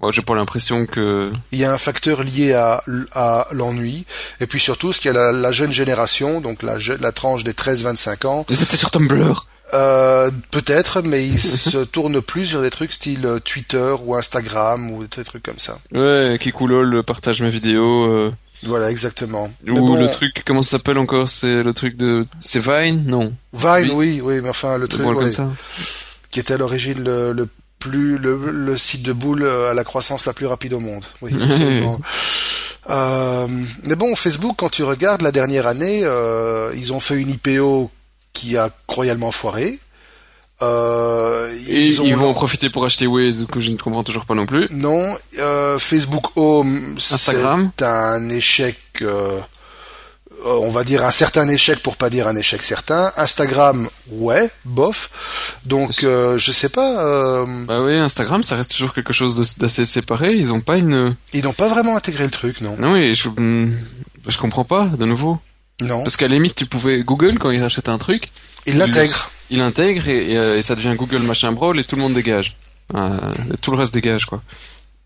Moi, j'ai pas l'impression que... Il y a un facteur lié à, à l'ennui, et puis surtout, ce qu'il y a la, la jeune génération, donc la, la tranche des 13-25 ans, Mais c'était sur Tumblr euh, peut-être, mais ils se tournent plus vers des trucs style euh, Twitter ou Instagram ou des trucs comme ça. Ouais, qui coulole partage mes vidéos. euh. Voilà, exactement. Ou bon, le truc, comment ça s'appelle encore? C'est le truc de... C'est Vine? Non. Vine, oui, oui, mais enfin, le truc, ouais, comme ça. qui était à l'origine le, le plus, le, le site de boule à la croissance la plus rapide au monde. Oui, absolument. Euh, mais bon, Facebook, quand tu regardes la dernière année, euh, ils ont fait une IPO qui a royalement foiré. Euh, Et ils ont ils vont en profiter pour acheter Waze, que je ne comprends toujours pas non plus. Non, Facebook Home, Instagram c'est un échec, on va dire un certain échec pour pas dire un échec certain. Instagram, ouais, bof. Donc, euh, je sais pas, euh, Bah oui, Instagram, ça reste toujours quelque chose d'assez séparé. Ils ont pas une... ils n'ont pas vraiment intégré le truc, non Non, et je... hmm, Je comprends pas, de nouveau. Non, Parce qu'à la limite, tu pouvais... Google, quand il rachète un truc, il intègre et, et, euh, et ça devient Google machin brawl et tout le monde dégage. Euh, tout le reste dégage quoi.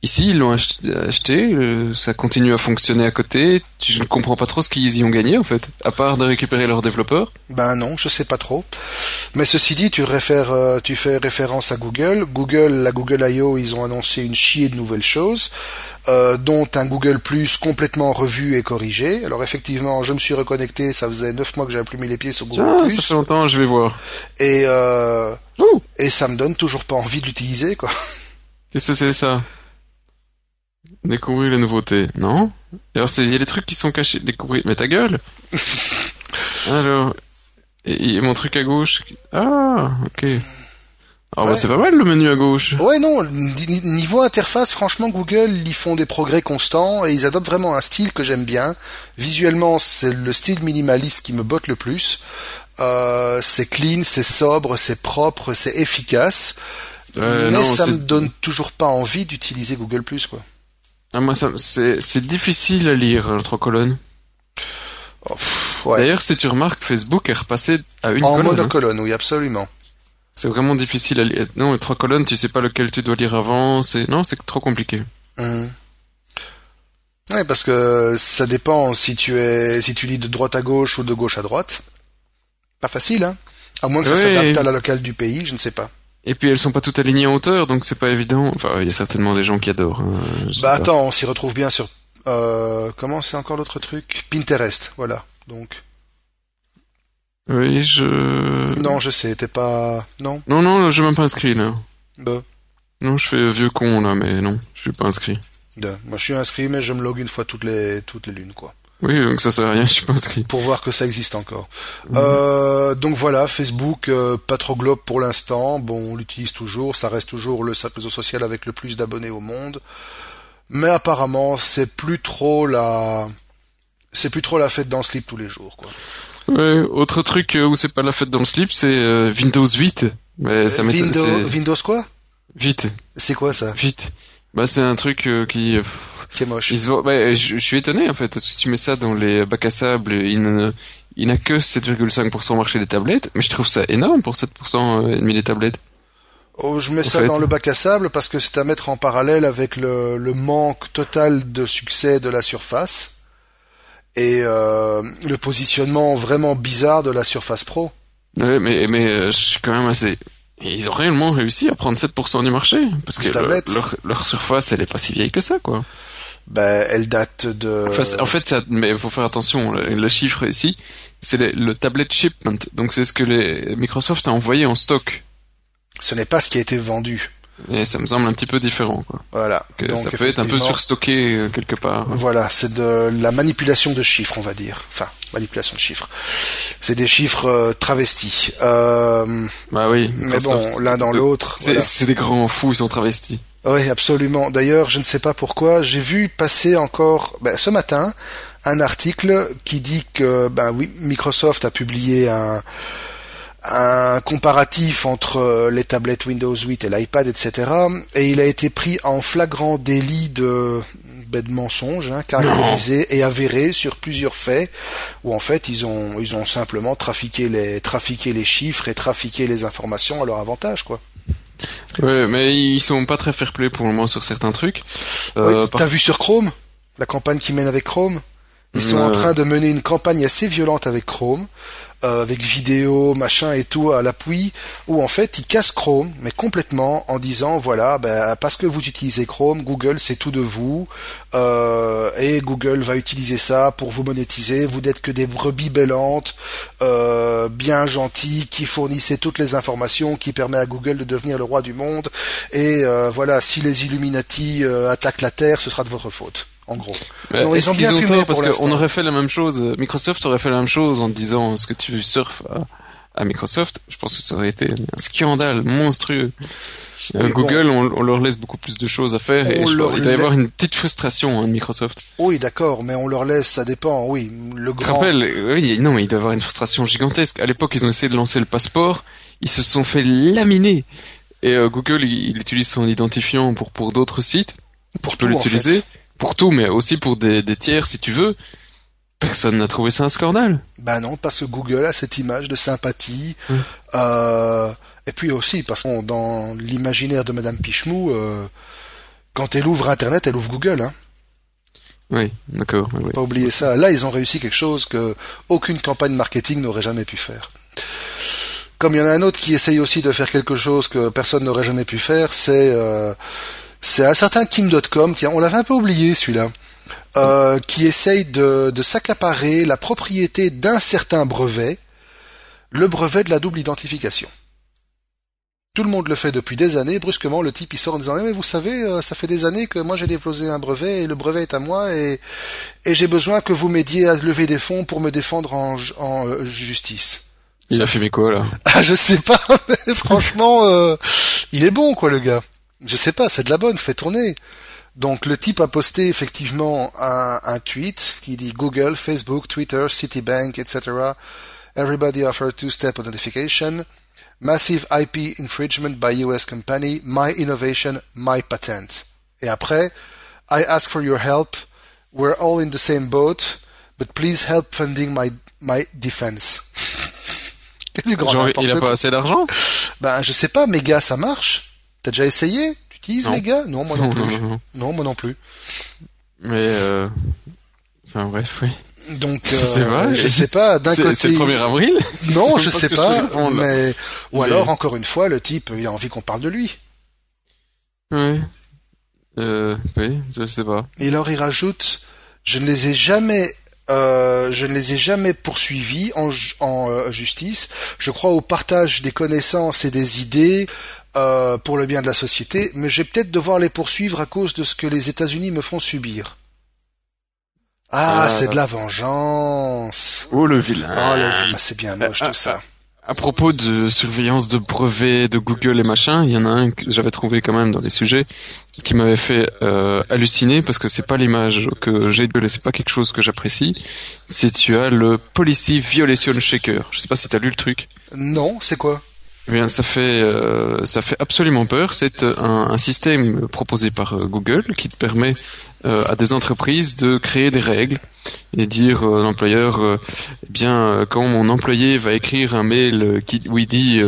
Ici ils l'ont ach- acheté, euh, ça continue à fonctionner à côté. Je ne comprends pas trop ce qu'ils y ont gagné en fait, à part de récupérer leurs développeurs. Ben non, je sais pas trop. Mais ceci dit, tu réfères, euh, tu fais référence à Google. Google, la Google I.O., ils ont annoncé une chier de nouvelles choses, euh, dont un Google Plus complètement revu et corrigé. Alors effectivement, je me suis reconnecté, ça faisait neuf mois que j'avais plus mis les pieds sur Google ça Plus, fait longtemps, je vais voir. et Oh, et ça me donne toujours pas envie de l'utiliser, quoi. qu'est-ce que c'est ça? Découvrir les nouveautés, non? Alors il y a des trucs qui sont cachés. Découvrir, mais ta gueule. Alors, et, et mon truc à gauche. Ah, ok. Ah bah c'est pas mal le menu à gauche. Ouais, non, ni- niveau interface, franchement, Google, ils font des progrès constants et ils adoptent vraiment un style que j'aime bien. Visuellement, c'est le style minimaliste qui me botte le plus. Euh, c'est clean, c'est sobre, c'est propre, c'est efficace. Euh, mais non, ça me donne toujours pas envie d'utiliser Google Plus, quoi. Ah, moi, ça, c'est, c'est difficile à lire, le trois colonnes. Oh, ouais. D'ailleurs, si tu remarques, Facebook est repassé à une En colonne. hein. monocolonne, oui, absolument. C'est vraiment difficile à lire. Non, les trois colonnes, tu sais pas lequel tu dois lire avant. C'est, non, c'est trop compliqué. Mhm. Ouais, parce que ça dépend si tu es, si tu lis de droite à gauche ou de gauche à droite. Pas facile, hein. À moins que ça Ouais. s'adapte à la locale du pays, je ne sais pas. Et puis, elles sont pas toutes alignées en hauteur, donc c'est pas évident. Enfin, il y a certainement des gens qui adorent. hein, Bah attends, on s'y retrouve bien sur euh, comment c'est encore l'autre truc? Pinterest, voilà. Donc Oui, je... non, je sais, t'es pas non? Non, non, je suis même pas inscrit, là. Bah, Non, je fais vieux con, là, mais non, je suis pas inscrit. de. Moi, je suis inscrit, mais je me log une fois toutes les toutes les lunes, quoi, Oui, donc ça sert à rien, je pas inscrit. pour voir que ça existe encore. Mhm. Euh, donc voilà, Facebook, euh, pas trop globe pour l'instant. Bon, on l'utilise toujours, ça reste toujours le réseau social avec le plus d'abonnés au monde. Mais apparemment, c'est plus trop la c'est plus trop la fête dans le slip tous les jours, quoi. Ouais, autre truc euh, où c'est pas la fête dans le slip, c'est euh, Windows 8. Mais ça. Windows, c'est- Windows quoi? Vite, C'est quoi ça? Vite. Bah c'est un truc euh, qui... Qui est moche. bah, je, je suis étonné en fait, parce que tu mets ça dans les bacs à sable, il n'a que 7,5% marché des tablettes, mais je trouve ça énorme pour 7% et demi des tablettes. Oh, je mets ça fait. dans le bac à sable parce que c'est à mettre en parallèle avec le, le manque total de succès de la Surface et euh, le positionnement vraiment bizarre de la Surface Pro. Ouais, mais, mais euh, je suis quand même assez... Ils ont réellement réussi à prendre 7% du marché, parce que le- leur, leur surface, elle est pas si vieille que ça, quoi. Ben, elle date de. Enfin, en fait, ça, mais il faut faire attention. Le, le chiffre ici, c'est le, le tablet shipment. Donc, c'est ce que les Microsoft a envoyé en stock. ce n'est pas ce qui a été vendu. Et ça me semble un petit peu différent, quoi. Voilà. Donc, ça peut être un peu surstocké euh, quelque part. Voilà, c'est de la manipulation de chiffres, on va dire. Enfin, manipulation de chiffres. C'est des chiffres euh, travestis. Euh, Bah oui. mais bon, l'un dans l'autre. C'est voilà. c'est des grands fous, ils sont travestis. Oui, absolument. D'ailleurs, je ne sais pas pourquoi, j'ai vu passer encore ben, ce matin un article qui dit que ben oui, Microsoft a publié un un comparatif entre euh, les tablettes Windows 8 et l'iPad, etc. Et il a été pris en flagrant délit de, ben, de mensonge, hein, caractérisé et avéré sur plusieurs faits, où en fait ils ont ils ont simplement trafiqué les trafiqué les chiffres et trafiqué les informations à leur avantage, quoi. Ouais, mais ils sont pas très fair-play pour le moment sur certains trucs. Euh, Oui, par- T'as vu sur Chrome? La campagne qui mène avec Chrome? Ils sont en train de mener une campagne assez violente avec Chrome euh, avec vidéo, machin et tout à l'appui, où en fait ils cassent Chrome, mais complètement en disant voilà, ben, parce que vous utilisez Chrome, Google c'est tout de vous, euh, et Google va utiliser ça pour vous monétiser. Vous n'êtes que des brebis bellantes, euh, bien gentilles, qui fournissaient toutes les informations, qui permet à Google de devenir le roi du monde. Et euh, voilà, si les Illuminati euh, attaquent la Terre, ce sera de votre faute en gros. non, ils ont bien fumé parce qu'on aurait fait la même chose. Microsoft aurait fait la même chose en disant ce que tu surfes à, Microsoft. Je pense que ça aurait été un scandale monstrueux. Euh, Google, on, leur laisse beaucoup plus de choses à faire et il doit y avoir une petite frustration hein, de Microsoft. Oui, d'accord, mais on leur laisse, ça dépend. Oui, le grand. Je rappelle, oui, non, il doit y avoir une frustration gigantesque. À l'époque, ils ont essayé de lancer le passeport, ils se sont fait laminer. Et euh, Google, il, utilise son identifiant pour pour d'autres sites. Pour tu peux l'utiliser pour tout, mais aussi pour des, des tiers si tu veux. Personne n'a trouvé ça un scandale. Ben non, parce que Google a cette image de sympathie. Euh, et puis aussi, parce que dans l'imaginaire de Madame Pichemou, euh, quand elle ouvre Internet, elle ouvre Google. Hein. Oui, d'accord. Pas oublier ça. Là, ils ont réussi quelque chose que aucune campagne marketing n'aurait jamais pu faire. Comme il y en a un autre qui essaye aussi de faire quelque chose que personne n'aurait jamais pu faire, c'est euh, c'est un certain Kim.com, on l'avait un peu oublié celui-là, euh, qui essaye de, de s'accaparer la propriété d'un certain brevet, le brevet de la double identification. Tout le monde le fait depuis des années. Brusquement, le type il sort en disant eh, mais vous savez, euh, ça fait des années que moi j'ai déposé un brevet et le brevet est à moi et, et j'ai besoin que vous m'aidiez à lever des fonds pour me défendre en, en euh, justice. Il a fumé quoi là? Ah je sais pas, mais franchement, il est bon quoi le gars. Je sais pas, c'est de la bonne, fait tourner. Donc le type a posté effectivement un, un tweet qui dit Google, Facebook, Twitter, Citibank, etc. Everybody offer two-step authentication. Massive IP infringement by US company. My innovation, my patent. Et après, I ask for your help. We're all in the same boat, but please help funding my my defense. du grand Genre, il a pas assez d'argent? Ben je sais pas, mais gars, ça marche. T'as déjà essayé? Tu utilises les gars? Non, moi non, plus. Non, moi non plus. Mais euh... enfin bref, oui. Donc je sais pas, euh, je sais pas. D'un côté, c'est le 1er avril. Non, je sais pas. mais ou alors encore une fois, le type, il a envie qu'on parle de lui. Oui. Euh, oui, je sais pas. Et alors il rajoute, je ne les ai jamais euh, je ne les ai jamais poursuivis en, en euh, justice. Je crois au partage des connaissances et des idées, euh, pour le bien de la société, mais je vais peut-être devoir les poursuivre à cause de ce que les États-Unis me font subir. Ah, ah. c'est de la vengeance. Oh le vilain. Oh le vilain, c'est bien moche tout ça. À propos de surveillance de brevets de Google et machin, il y en a un que j'avais trouvé quand même dans les sujets qui m'avait fait euh, halluciner parce que c'est pas l'image que j'ai de c'est pas quelque chose que j'apprécie. C'est tu as le Policy Violation Shaker. Je sais pas si t'as lu le truc. Non, c'est quoi? Eh bien, ça fait euh, ça fait absolument peur. C'est euh, un, un, système proposé par euh, Google qui permet à des entreprises de créer des règles et dire à l'employeur, eh bien, quand mon employé va écrire un mail qui, où il dit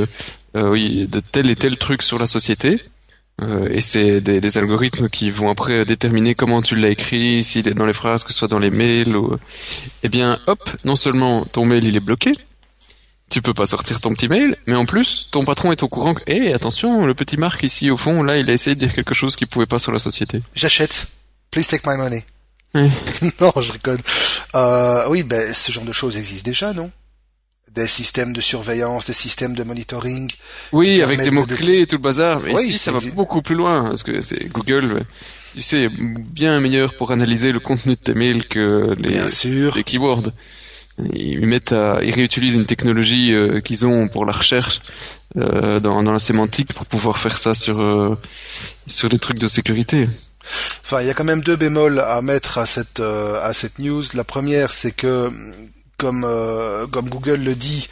oui de tel et tel truc sur la société, et c'est des, des, algorithmes qui vont après déterminer comment tu l'as écrit, s'il est dans les phrases, que ce soit dans les mails. Ou... Eh bien, hop, non seulement ton mail il est bloqué, tu peux pas sortir ton petit mail, mais en plus, ton patron est au courant que, hé, attention, le petit Marc ici au fond, là, il a essayé de dire quelque chose qu'il pouvait pas sur la société. J'achète. Please take my money. non, je rigole. Euh, oui, ben, ce genre de choses existe déjà, non? Des systèmes de surveillance, des systèmes de monitoring. Oui, avec des mots-clés et tout le bazar. Mais ici, ça va beaucoup plus loin, parce que c'est Google, tu sais, bien meilleur pour analyser le contenu de tes mails que les, les keywords ils mettent à, ils réutilisent une technologie euh, qu'ils ont pour la recherche euh, dans, dans la sémantique pour pouvoir faire ça sur euh, sur des trucs de sécurité. Enfin, il y a quand même deux bémols à mettre à cette à cette news. La première, c'est que comme comme Google le dit,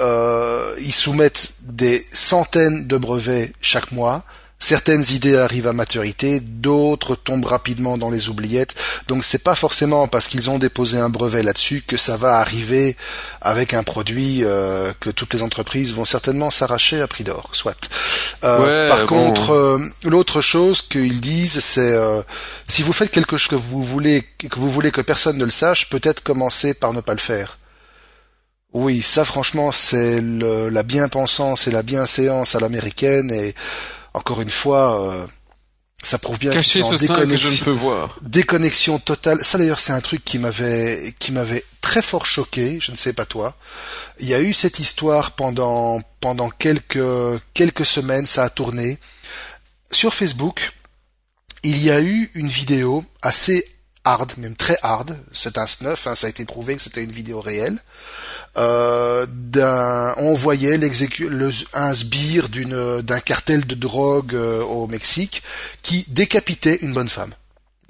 euh, ils soumettent des centaines de brevets chaque mois. Certaines idées arrivent à maturité, d'autres tombent rapidement dans les oubliettes. Donc c'est pas forcément parce qu'ils ont déposé un brevet là-dessus que ça va arriver avec un produit euh, que toutes les entreprises vont certainement s'arracher à prix d'or, soit. Euh, par contre, euh, l'autre chose qu'ils disent, c'est si vous faites quelque chose que vous voulez que vous voulez que personne ne le sache, peut-être commencer par ne pas le faire. Oui, ça franchement, c'est la bien-pensance et la bienséance à l'américaine et encore une fois, euh, ça prouve bien qu'ils sont en déconnexion, je ne peux voir. déconnexion totale. Ça d'ailleurs, c'est un truc qui m'avait qui m'avait très fort choqué. Je ne sais pas toi. Il y a eu cette histoire pendant pendant quelques quelques semaines. Ça a tourné sur Facebook. Il y a eu une vidéo assez hard, même très hard. C'est un snuff. Hein, ça a été prouvé que c'était une vidéo réelle euh, d'un, on voyait le, un sbire d'une, d'un cartel de drogue euh, au Mexique qui décapitait une bonne femme.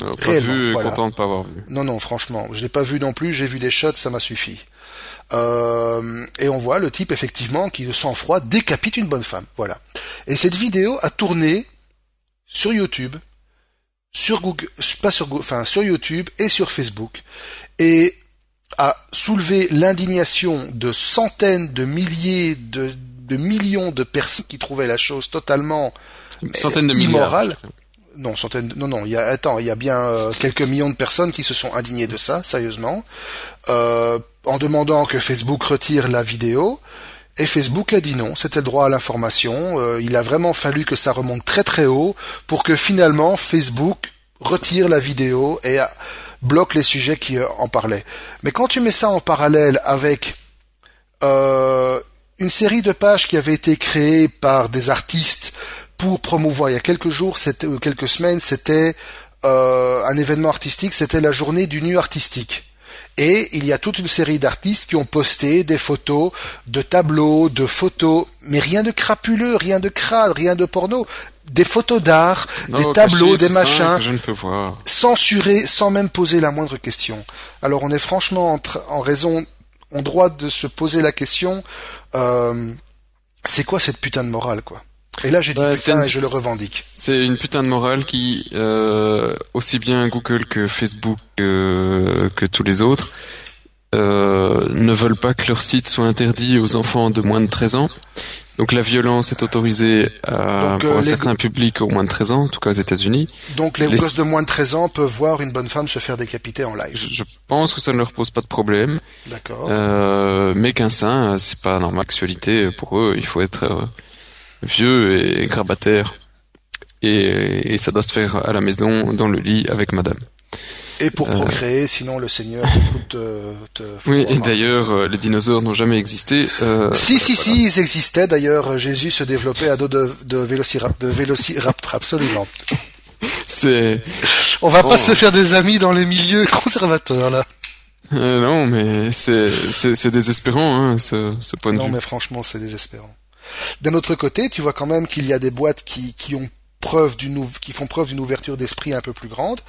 Euh, pas vu, content de pas avoir vu. Non, non, franchement, je l'ai pas vu non plus. J'ai vu des shots, ça m'a suffi. Euh, et on voit le type effectivement qui de sang-froid décapite une bonne femme. Voilà. Et cette vidéo a tourné sur YouTube, sur Google, pas sur enfin sur YouTube et sur Facebook. Et a soulevé l'indignation de centaines de milliers de, de, millions de personnes qui trouvaient la chose totalement immorale. Non, centaines, non, non. Il y a, attends, il y a bien euh, quelques millions de personnes qui se sont indignées de ça, sérieusement, euh, en demandant que Facebook retire la vidéo. Et Facebook a dit non, c'était le droit à l'information. Euh, il a vraiment fallu que ça remonte très très haut pour que finalement Facebook retire la vidéo et a, bloque les sujets qui euh, en parlaient. Mais quand tu mets ça en parallèle avec euh, une série de pages qui avaient été créées par des artistes pour promouvoir il y a quelques jours, ou quelques semaines, c'était euh, un événement artistique, c'était la journée du nu artistique. Et il y a toute une série d'artistes qui ont posté des photos de tableaux, de photos, mais rien de crapuleux, rien de crade, rien de porno, des photos d'art, des tableaux, des machins, censurés sans même poser la moindre question. Alors on est franchement en, raison, en droit de se poser la question, euh, c'est quoi cette putain de morale quoi? Et là j'ai dit putain et je le revendique. C'est une putain de morale qui, euh, aussi bien Google que Facebook que tous les autres, euh, ne veulent pas que leur site soit interdit aux enfants de moins de 13 ans. Donc la violence est autorisée euh, pour un certain public au moins de 13 ans, en tout cas aux États-Unis. Donc les, gosses de moins de 13 ans peuvent voir une bonne femme se faire décapiter en live. Je, pense que ça ne leur pose pas de problème. D'accord. Euh, mais qu'un sein, c'est pas normal. Actualité pour eux, il faut être euh, vieux et grabataire. Et, et ça doit se faire à la maison, dans le lit, avec madame. Et pour euh, procréer, sinon le Seigneur te, te, Oui, et d'ailleurs, euh, les dinosaures n'ont jamais existé. Euh, si, si, si, ils existaient. D'ailleurs, Jésus se développait à dos de, de, vélociraptor, de vélociraptor, absolument. C'est. On va pas se faire des amis dans les milieux conservateurs là. Euh, non, mais c'est c'est désespérant hein, ce, ce point de vue. Non, mais franchement, c'est désespérant. D'un autre côté, tu vois quand même qu'il y a des boîtes qui qui ont preuve d'une qui font preuve d'une ouverture d'esprit un peu plus grande.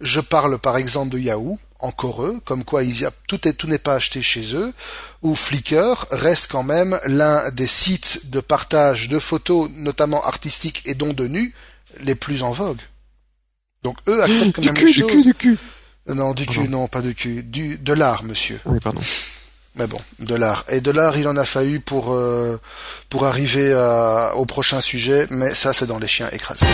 Je parle par exemple de Yahoo, encore eux, comme quoi il y a, tout est tout n'est pas acheté chez eux, ou Flickr reste quand même l'un des sites de partage de photos, notamment artistiques et dont de nus, les plus en vogue. Donc eux acceptent quand même du cul, du Cul, du cul. Non, du cul, non, pas du cul, du de l'art, monsieur. Oui, pardon. Mais bon, de l'art. Et de l'art, il en a fallu pour euh, pour arriver à, au prochain sujet, mais ça, c'est dans les chiens écrasés.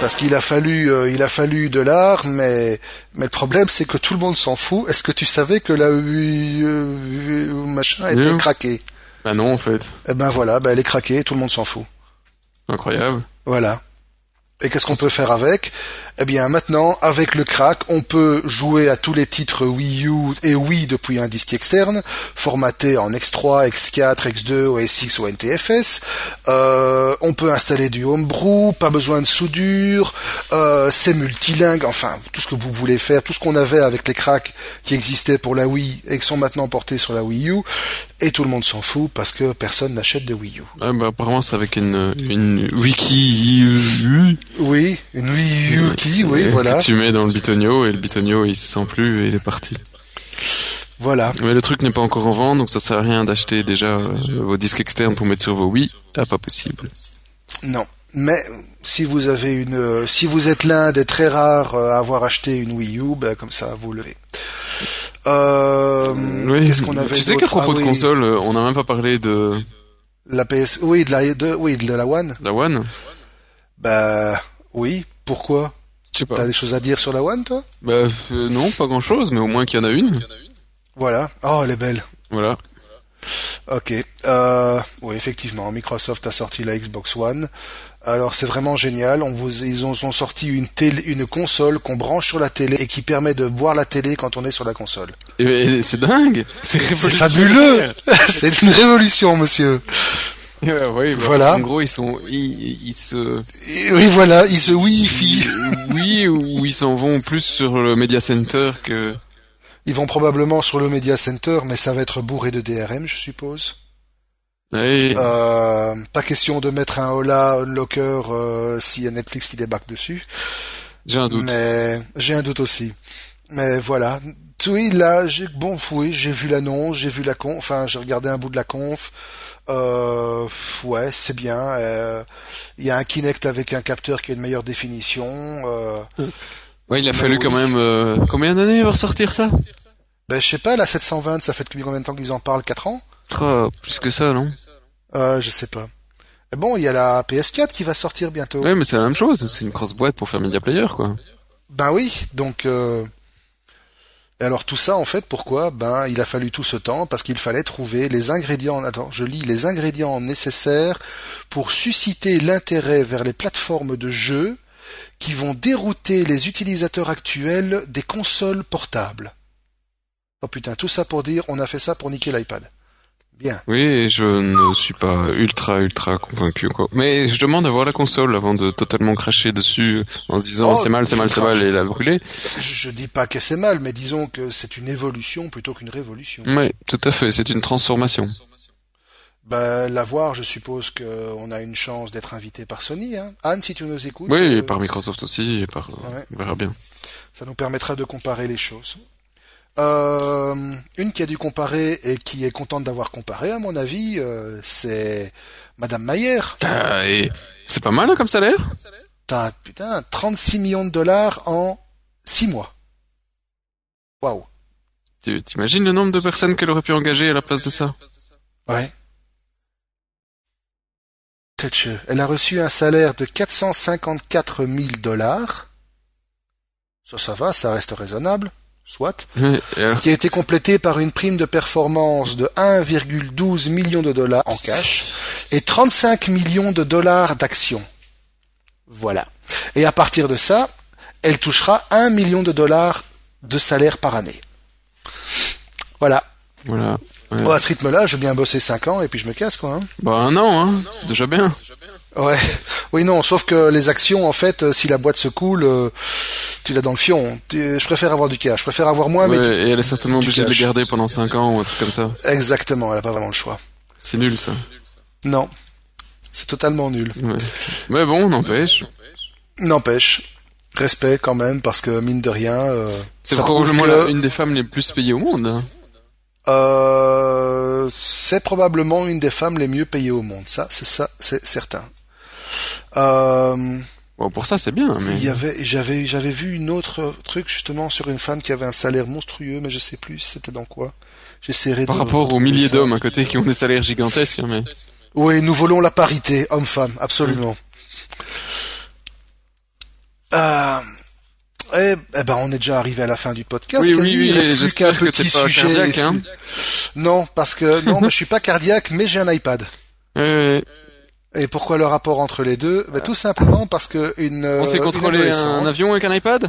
Parce qu'il a fallu, euh, il a fallu de l'art, mais mais le problème, c'est que tout le monde s'en fout. Est-ce que tu savais que la euh, machin était craquée? Bah non, en fait. Eh ben voilà, bah elle est craquée, tout le monde s'en fout. Incroyable. Voilà. Et qu'est-ce qu'on peut faire avec? Eh bien maintenant, avec le crack, on peut jouer à tous les titres Wii U et Wii depuis un disque externe, formaté en X3, X4, X2, OS ou NTFS. Euh, on peut installer du homebrew, pas besoin de soudure, euh, c'est multilingue, enfin tout ce que vous voulez faire, tout ce qu'on avait avec les cracks qui existaient pour la Wii et qui sont maintenant portés sur la Wii U. Et tout le monde s'en fout parce que personne n'achète de Wii U. Ah bah apparemment c'est avec une, une wiki oui, une Wii U qui, oui, voilà. tu mets dans le bitonio et le bitonio il se sent plus et il est parti. Voilà. Mais le truc n'est pas encore en vente, donc ça sert à rien d'acheter déjà euh, vos disques externes pour mettre sur vos Wii. Ah, pas possible. Non. Mais si vous avez une, euh, si vous êtes l'un des très rares euh, à avoir acheté une Wii U, ben, comme ça vous l'avez. Euh, Oui. Qu'est-ce qu'on avait Tu sais qu'à propos Ah de oui, console, on n'a même pas parlé de La PS, oui, de la, de, oui, de la One. la One? Bah, oui. Pourquoi? T'as des choses à dire sur la One, toi? Bah euh, non, pas grand chose, mais au moins qu'il y en a une. Voilà. Oh, elle est belle. Voilà. Ok. Euh, oui, effectivement, Microsoft a sorti la Xbox One. Alors c'est vraiment génial. On vous, ils ont, ont sorti une télé, une console qu'on branche sur la télé et qui permet de voir la télé quand on est sur la console. Et, et c'est dingue. C'est fabuleux. c'est une révolution, monsieur. Bah, Voilà. En gros, ils sont, ils, ils se, oui, voilà, il se Wi-Fi. oui, ou ils s'en vont plus sur le Media Center que. Ils vont probablement sur le Media Center, mais ça va être bourré de DRM, je suppose. Ouais. Euh, pas question de mettre un Hola Unlocker euh, s'il y a Netflix qui débarque dessus. J'ai un doute. Mais j'ai un doute aussi. Mais voilà. Oui, là, j'ai bon, oui, j'ai vu l'annonce, j'ai vu la conf, enfin, j'ai regardé un bout de la conf. Euh, ouais, c'est bien. euh, Il y a un Kinect avec un capteur qui a une meilleure définition. Euh, Ouais, il a fallu oui. quand même euh, combien d'années pour sortir ça? Ben, je sais pas, la 720, ça fait depuis combien de temps qu'ils en parlent? 4 ans? Oh, plus que ça, non? Euh, Je sais pas. Et bon, il y a la PS4 qui va sortir bientôt. Ouais, mais c'est la même chose. C'est une grosse boîte pour faire Media Player, quoi. Ben oui, donc euh... et alors tout ça en fait pourquoi? Ben il a fallu tout ce temps parce qu'il fallait trouver les ingrédients. Attends, je lis les ingrédients nécessaires pour susciter l'intérêt vers les plateformes de jeux qui vont dérouter les utilisateurs actuels des consoles portables. Oh putain, tout ça pour dire on a fait ça pour niquer l'iPad. Bien. Oui, je ne suis pas ultra ultra convaincu, quoi. Mais je demande à voir la console avant de totalement cracher dessus en se disant Oh, c'est mal, c'est mal, c'est mal et la brûler. Je, je dis pas que c'est mal, mais disons que c'est une évolution plutôt qu'une révolution. Oui, tout à fait. C'est une transformation. Ben, la voir, je suppose qu'on a une chance d'être invité par Sony. Hein. Anne, si tu nous écoutes, Oui, euh, et par Microsoft aussi, et par. Ouais. On verra bien. ça nous permettra de comparer les choses. Euh, une qui a dû comparer et qui est contente d'avoir comparé, à mon avis, euh, c'est Madame Mayer. Et c'est pas mal hein, comme salaire? T'as, putain, 36 millions de dollars en 6 mois. Waouh. Tu t'imagines le nombre de personnes qu'elle aurait pu engager à la place de ça? Ouais. Elle a reçu un salaire de 454 000 dollars. Ça, ça va, ça reste raisonnable. Soit. Oui, et alors, Qui a été complété par une prime de performance de 1,12 million de dollars en cash et 35 millions de dollars d'actions. Voilà. Et à partir de ça, elle touchera 1 million de dollars de salaire par année. Voilà. Voilà. Ouais. À ce rythme-là, je vais bien bosser 5 ans et puis je me casse, quoi. hein. Bah un an, hein. C'est déjà bien. Ouais. Oui, non, sauf que les actions, en fait, euh, si la boîte se coule, euh, tu l'as dans le fion. Tu- Je préfère avoir du cash. Je préfère avoir moins, Ouais, mais et elle est certainement obligée de le cash. garder pendant 5 ans ou un truc comme ça. exactement, elle a pas vraiment le choix. C'est nul ça. Non. C'est totalement nul. Ouais. Mais bon, n'empêche. N'empêche, respect quand même, parce que mine de rien, euh, C'est probablement que, une des femmes les plus payées au monde. Euh, c'est probablement une des femmes les mieux payées au monde. Ça, c'est ça, c'est certain. Euh, Bon, pour ça, c'est bien, mais... il y avait, j'avais, j'avais vu une autre truc justement sur une femme qui avait un salaire monstrueux, mais je sais plus c'était dans quoi. J'essaierai Par de rapport aux milliers d'hommes à côté qui ont des salaires gigantesques, mais... Oui, nous voulons la parité, homme-femme, absolument. Euh, eh, eh ben, on est déjà arrivé à la fin du podcast. Oui, oui, quasi. oui, Il reste qu'un petit pas sujet. cardiaque, hein. Non, parce que non, je suis pas cardiaque, mais j'ai un iPad. Et pourquoi le rapport entre les deux? Ben, Tout simplement parce que une. On s'est euh, contrôlé un, avion avec un iPad?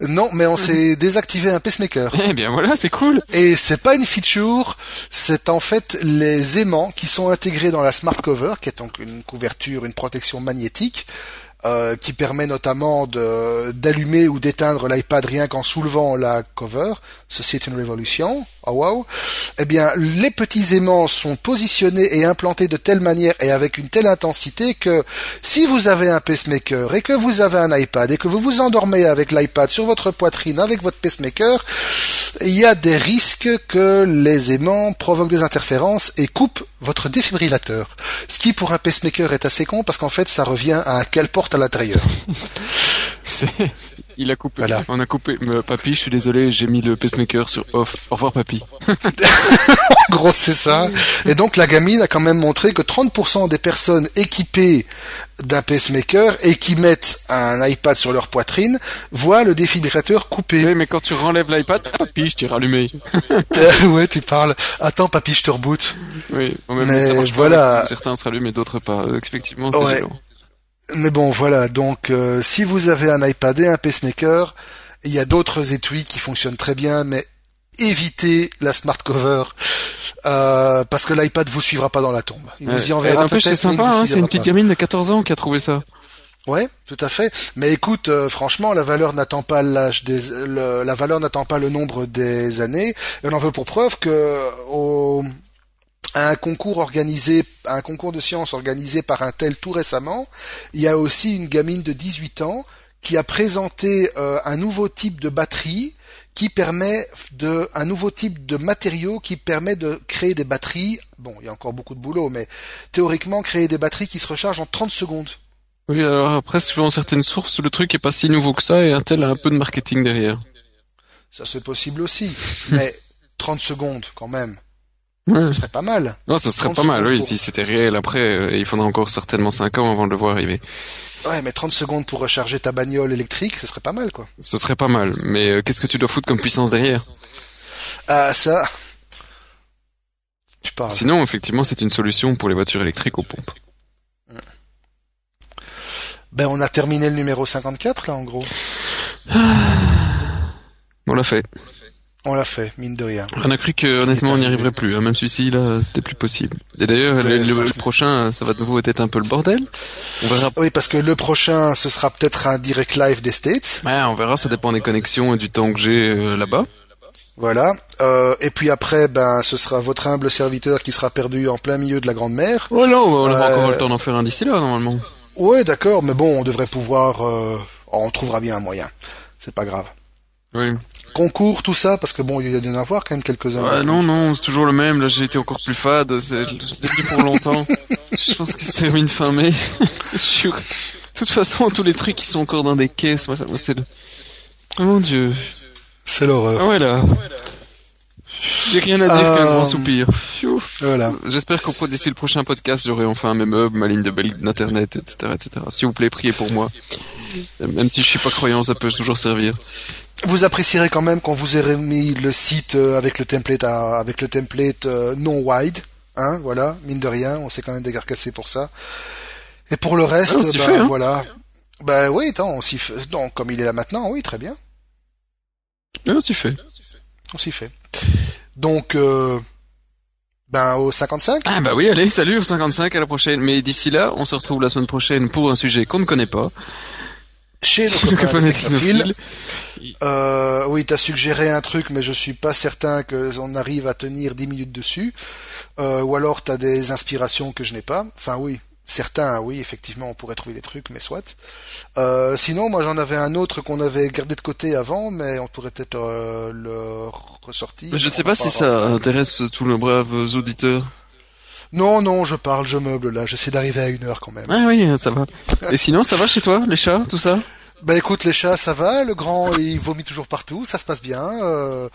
Non, mais on s'est désactivé un pacemaker. Eh bien voilà, c'est cool. Et c'est pas une feature, c'est en fait les aimants qui sont intégrés dans la smart cover, qui est donc une couverture, une protection magnétique, euh, qui permet notamment d'allumer ou d'éteindre l'iPad rien qu'en soulevant la cover. Ceci est une révolution. Oh wow. Eh bien, les petits aimants sont positionnés et implantés de telle manière et avec une telle intensité que si vous avez un pacemaker et que vous avez un iPad et que vous vous endormez avec l'iPad sur votre poitrine avec votre pacemaker, il y a des risques que les aimants provoquent des interférences et coupent votre défibrillateur. Ce qui pour un pacemaker est assez con parce qu'en fait ça revient à un quelle porte à l'intérieur. Il a coupé. On a coupé. Mais, papy, je suis désolé, j'ai mis le pacemaker sur off. Au revoir, papy. En gros, c'est ça. Et donc, la gamine a quand même montré que 30% des personnes équipées d'un pacemaker et qui mettent un iPad sur leur poitrine voient le défibrillateur coupé. Oui, mais quand tu renlèves l'iPad, papy, je t'ai rallumé. ouais, tu parles. Attends, papy, je te reboot. Oui, bon, même Mais ça marche pas, voilà. Certains se rallument et d'autres pas. Euh, Effectivement, c'est Ouais. Mais bon, voilà. Donc, euh, si vous avez un iPad et un pacemaker, il y a d'autres étuis qui fonctionnent très bien, mais évitez la smart cover euh, parce que l'iPad vous suivra pas dans la tombe. Il vous y enverra peut-être. c'est sympa, hein, c'est une petite gamine de 14 ans qui a trouvé ça. Ouais, tout à fait. Mais écoute, euh, franchement, la valeur n'attend pas l'âge des, le- la valeur n'attend pas le nombre des années. Et on en veut pour preuve que au, à un concours organisé, à un concours de sciences organisé par un tel tout récemment, il y a aussi une gamine de 18 ans qui a présenté euh, un nouveau type de batterie qui permet de un nouveau type de matériau qui permet de créer des batteries. Bon, il y a encore beaucoup de boulot, mais théoriquement créer des batteries qui se rechargent en 30 secondes. Oui, alors après, suivant certaines sources, le truc est pas si nouveau que ça et Intel a un peu de marketing derrière. Ça c'est possible aussi, mais 30 secondes quand même, Ouais. ce serait pas mal. Non, ça serait 30 pas mal, oui, pour- si c'était réel après, euh, il faudra encore certainement 5 ans avant de le voir arriver. Ouais, mais 30 secondes pour recharger ta bagnole électrique, ce serait pas mal quoi. Ce serait pas mal, mais euh, qu'est-ce que tu dois foutre comme puissance derrière? Ah ça, tu parles. Sinon, effectivement, c'est une solution pour les voitures électriques aux pompes. Ben on a terminé le numéro 54 là en gros. On l'a fait. On l'a fait, mine de rien. On a cru que honnêtement on n'y arriverait plus, hein. même celui-ci là, c'était plus possible. Et d'ailleurs, le, le- le prochain, ça va de nouveau être un peu le bordel. On verra. Oui, parce que le prochain, ce sera peut-être un direct live des States. Ouais, on verra, ça dépend des connexions et du temps que j'ai euh, là-bas. Voilà. Euh, et puis après, ben, ce sera votre humble serviteur qui sera perdu en plein milieu de la Grande Mer. Oh non, on aura Euh, encore le temps d'en faire un d'ici là normalement. Ouais, d'accord, mais bon, on devrait pouvoir... euh, on trouvera bien un moyen. C'est pas grave. Oui. Concours, tout ça, parce que bon, il y a d'en avoir quand même quelques-uns. Ouais, non, non, c'est toujours le même. Là, j'ai été encore plus fade. C'est, dit pour longtemps. je pense qu'il se termine fin mai. Je suis- De toute façon, tous les trucs qui sont encore dans des caisses, moi, c'est le... Oh mon dieu. C'est l'horreur. Ah ouais, là. J'ai rien à dire qu'un Euh, grand soupir. Pfiouf. Voilà. J'espère qu'au d'ici le prochain podcast, j'aurai enfin mes meubles, ma ligne de belle d'internet, etc., etc. S'il vous plaît, priez pour moi. Même si je suis pas croyant, ça peut toujours servir. Vous apprécierez quand même qu'on vous ait remis le site euh, avec le template à- avec le template euh, non wide, hein, voilà, mine de rien, on s'est quand même décarcassé pour ça. Et pour le reste, Ah, on s'y ben, fait, hein. voilà. Ben oui, attends, on s'y fait. Non, comme il est là maintenant, oui, très bien, Ouais, c'est fait. on s'y fait. Donc, euh, ben au 55. Ah bah oui, allez, salut au 55, à la prochaine. Mais d'ici là, on se retrouve la semaine prochaine pour un sujet qu'on ne connaît pas. Chez nos Le copains Euh, oui, t'as suggéré un truc, mais je suis pas certain que on arrive à tenir 10 minutes dessus. Euh, ou alors t'as des inspirations que je n'ai pas. Enfin oui, certains, oui, effectivement, on pourrait trouver des trucs, mais soit. Euh, sinon, moi j'en avais un autre qu'on avait gardé de côté avant, mais on pourrait peut-être euh, le ressortir. Je On sais pas si ça intéresse tous nos braves auditeurs. Non, non, je parle, je meuble là. J'essaie d'arriver à une heure quand même. Ah oui, ça va. Et sinon, ça va chez toi, les chats, tout ça? Bah écoute, les chats, ça va. Le grand, il vomit toujours partout. Ça se passe bien. Euh,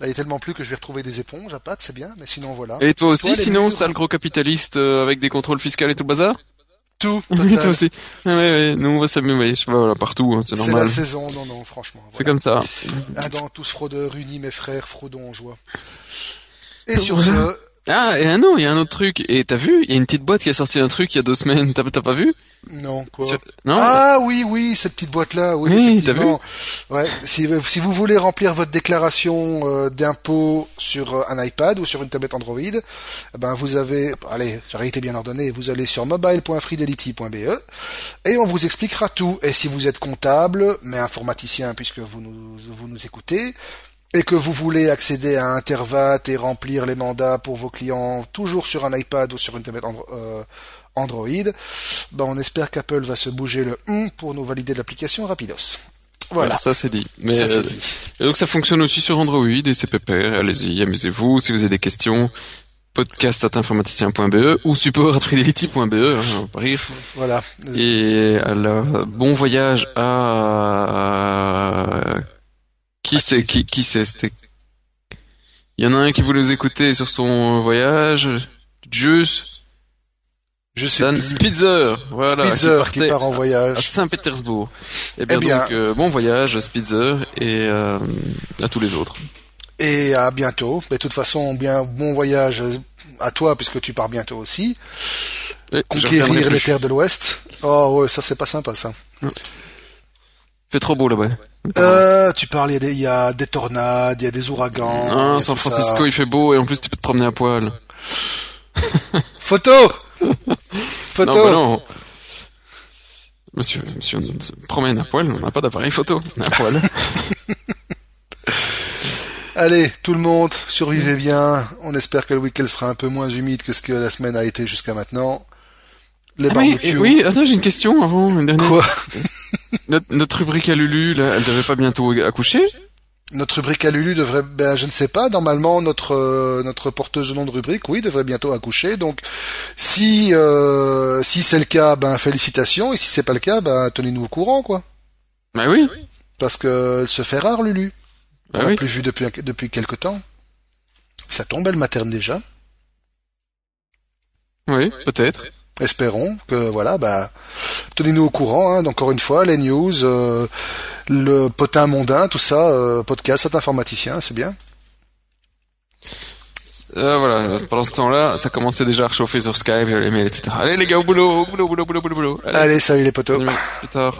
là, il est tellement plus que je vais retrouver des éponges à pattes, c'est bien. Mais sinon, voilà. Et toi aussi, les sinon, sale gros capitaliste euh, avec des contrôles fiscaux et tout le bazar Tout. Oui, toi aussi. Ah, ouais, ouais, nous on va s'amuser, je sais pas, voilà, partout, hein, c'est C'est normal. la saison, non, non, franchement. C'est comme ça. Un dent, tous fraudeurs, unis mes frères, fraudons en joie. Et sur ce, Ah, et ah non, il y a un autre truc. Et t'as vu, il y a une petite boîte qui a sorti un truc il y a deux semaines, t'as t'as pas vu? Non, quoi. Sur- Non Ah oui, oui, cette petite boîte-là, oui, Oui, effectivement. Ouais, si, si vous voulez remplir votre déclaration euh, d'impôt sur euh, un iPad ou sur une tablette Android, eh ben vous avez, allez, sur réalité bien ordonnée, vous allez sur mobile.fidelity.be et on vous expliquera tout. Et si vous êtes comptable, mais informaticien puisque vous nous, vous nous écoutez, et que vous voulez accéder à Intervat et remplir les mandats pour vos clients toujours sur un iPad ou sur une tablette Andro- euh, Android, ben on espère qu'Apple va se bouger le 1 pour nous valider l'application rapidos. Voilà, ça c'est dit. Mais Ça, c'est euh, dit. et donc ça fonctionne aussi sur Android et c'est pépère. Allez-y, amusez-vous. Si vous avez des questions, podcast@informaticien.be ou support@fidelity.be, hein, pas rire. Voilà. Et alors, bon voyage à qui c'est qui qui c'est il y en a un qui voulait nous écouter sur son voyage Jus Je sais Dan plus. Spitzer voilà Spitzer qui part en à voyage. Saint-Pétersbourg et bien, Eh bien. donc euh, bon voyage Spitzer et euh, à tous les autres Et à bientôt. Mais de toute façon, bien bon voyage à toi puisque tu pars bientôt aussi. Et Conquérir les terres de l'Ouest. Oh ouais, ça c'est pas sympa ça. fait trop beau là-bas Euh, tu parles, il y, a des- il y a des tornades, il y a des ouragans. y ah, San ça. Francisco il fait beau et en plus tu peux te promener à poil Photo Photo non bah non Monsieur, monsieur, on se promène à poil, on n'a pas d'appareil photo, on est à poil. Allez, tout le monde, survivez bien. On espère que le week-end sera un peu moins humide que ce que la semaine a été jusqu'à maintenant. Les Ah, mais, barbecues. oui, attends, j'ai une question avant, une dernière. Quoi? Notre, notre rubrique à Lulu, là, elle devait pas bientôt accoucher? Notre rubrique à Lulu devrait, ben je ne sais pas. Normalement, notre euh, notre porteuse de nom de rubrique, oui, devrait bientôt accoucher. Donc, si euh, si c'est le cas, ben félicitations. Et si c'est pas le cas, ben tenez-nous au courant, quoi. Bah oui, Parce que elle se fait rare, Lulu. On l'a oui. plus vu depuis depuis quelque temps. Ça tombe, elle materne déjà. Oui, peut-être. Espérons que voilà, bah tenez-nous au courant. Hein, encore une fois, les news, euh, le potin mondain, tout ça, euh, podcast, cet informaticien, c'est bien. Euh, voilà, pendant ce temps-là, ça commençait déjà à réchauffer sur Skype, les mails, etc. Allez les gars, au boulot, au boulot, au boulot, au boulot, au boulot. Allez, Allez, salut les potos. plus tard.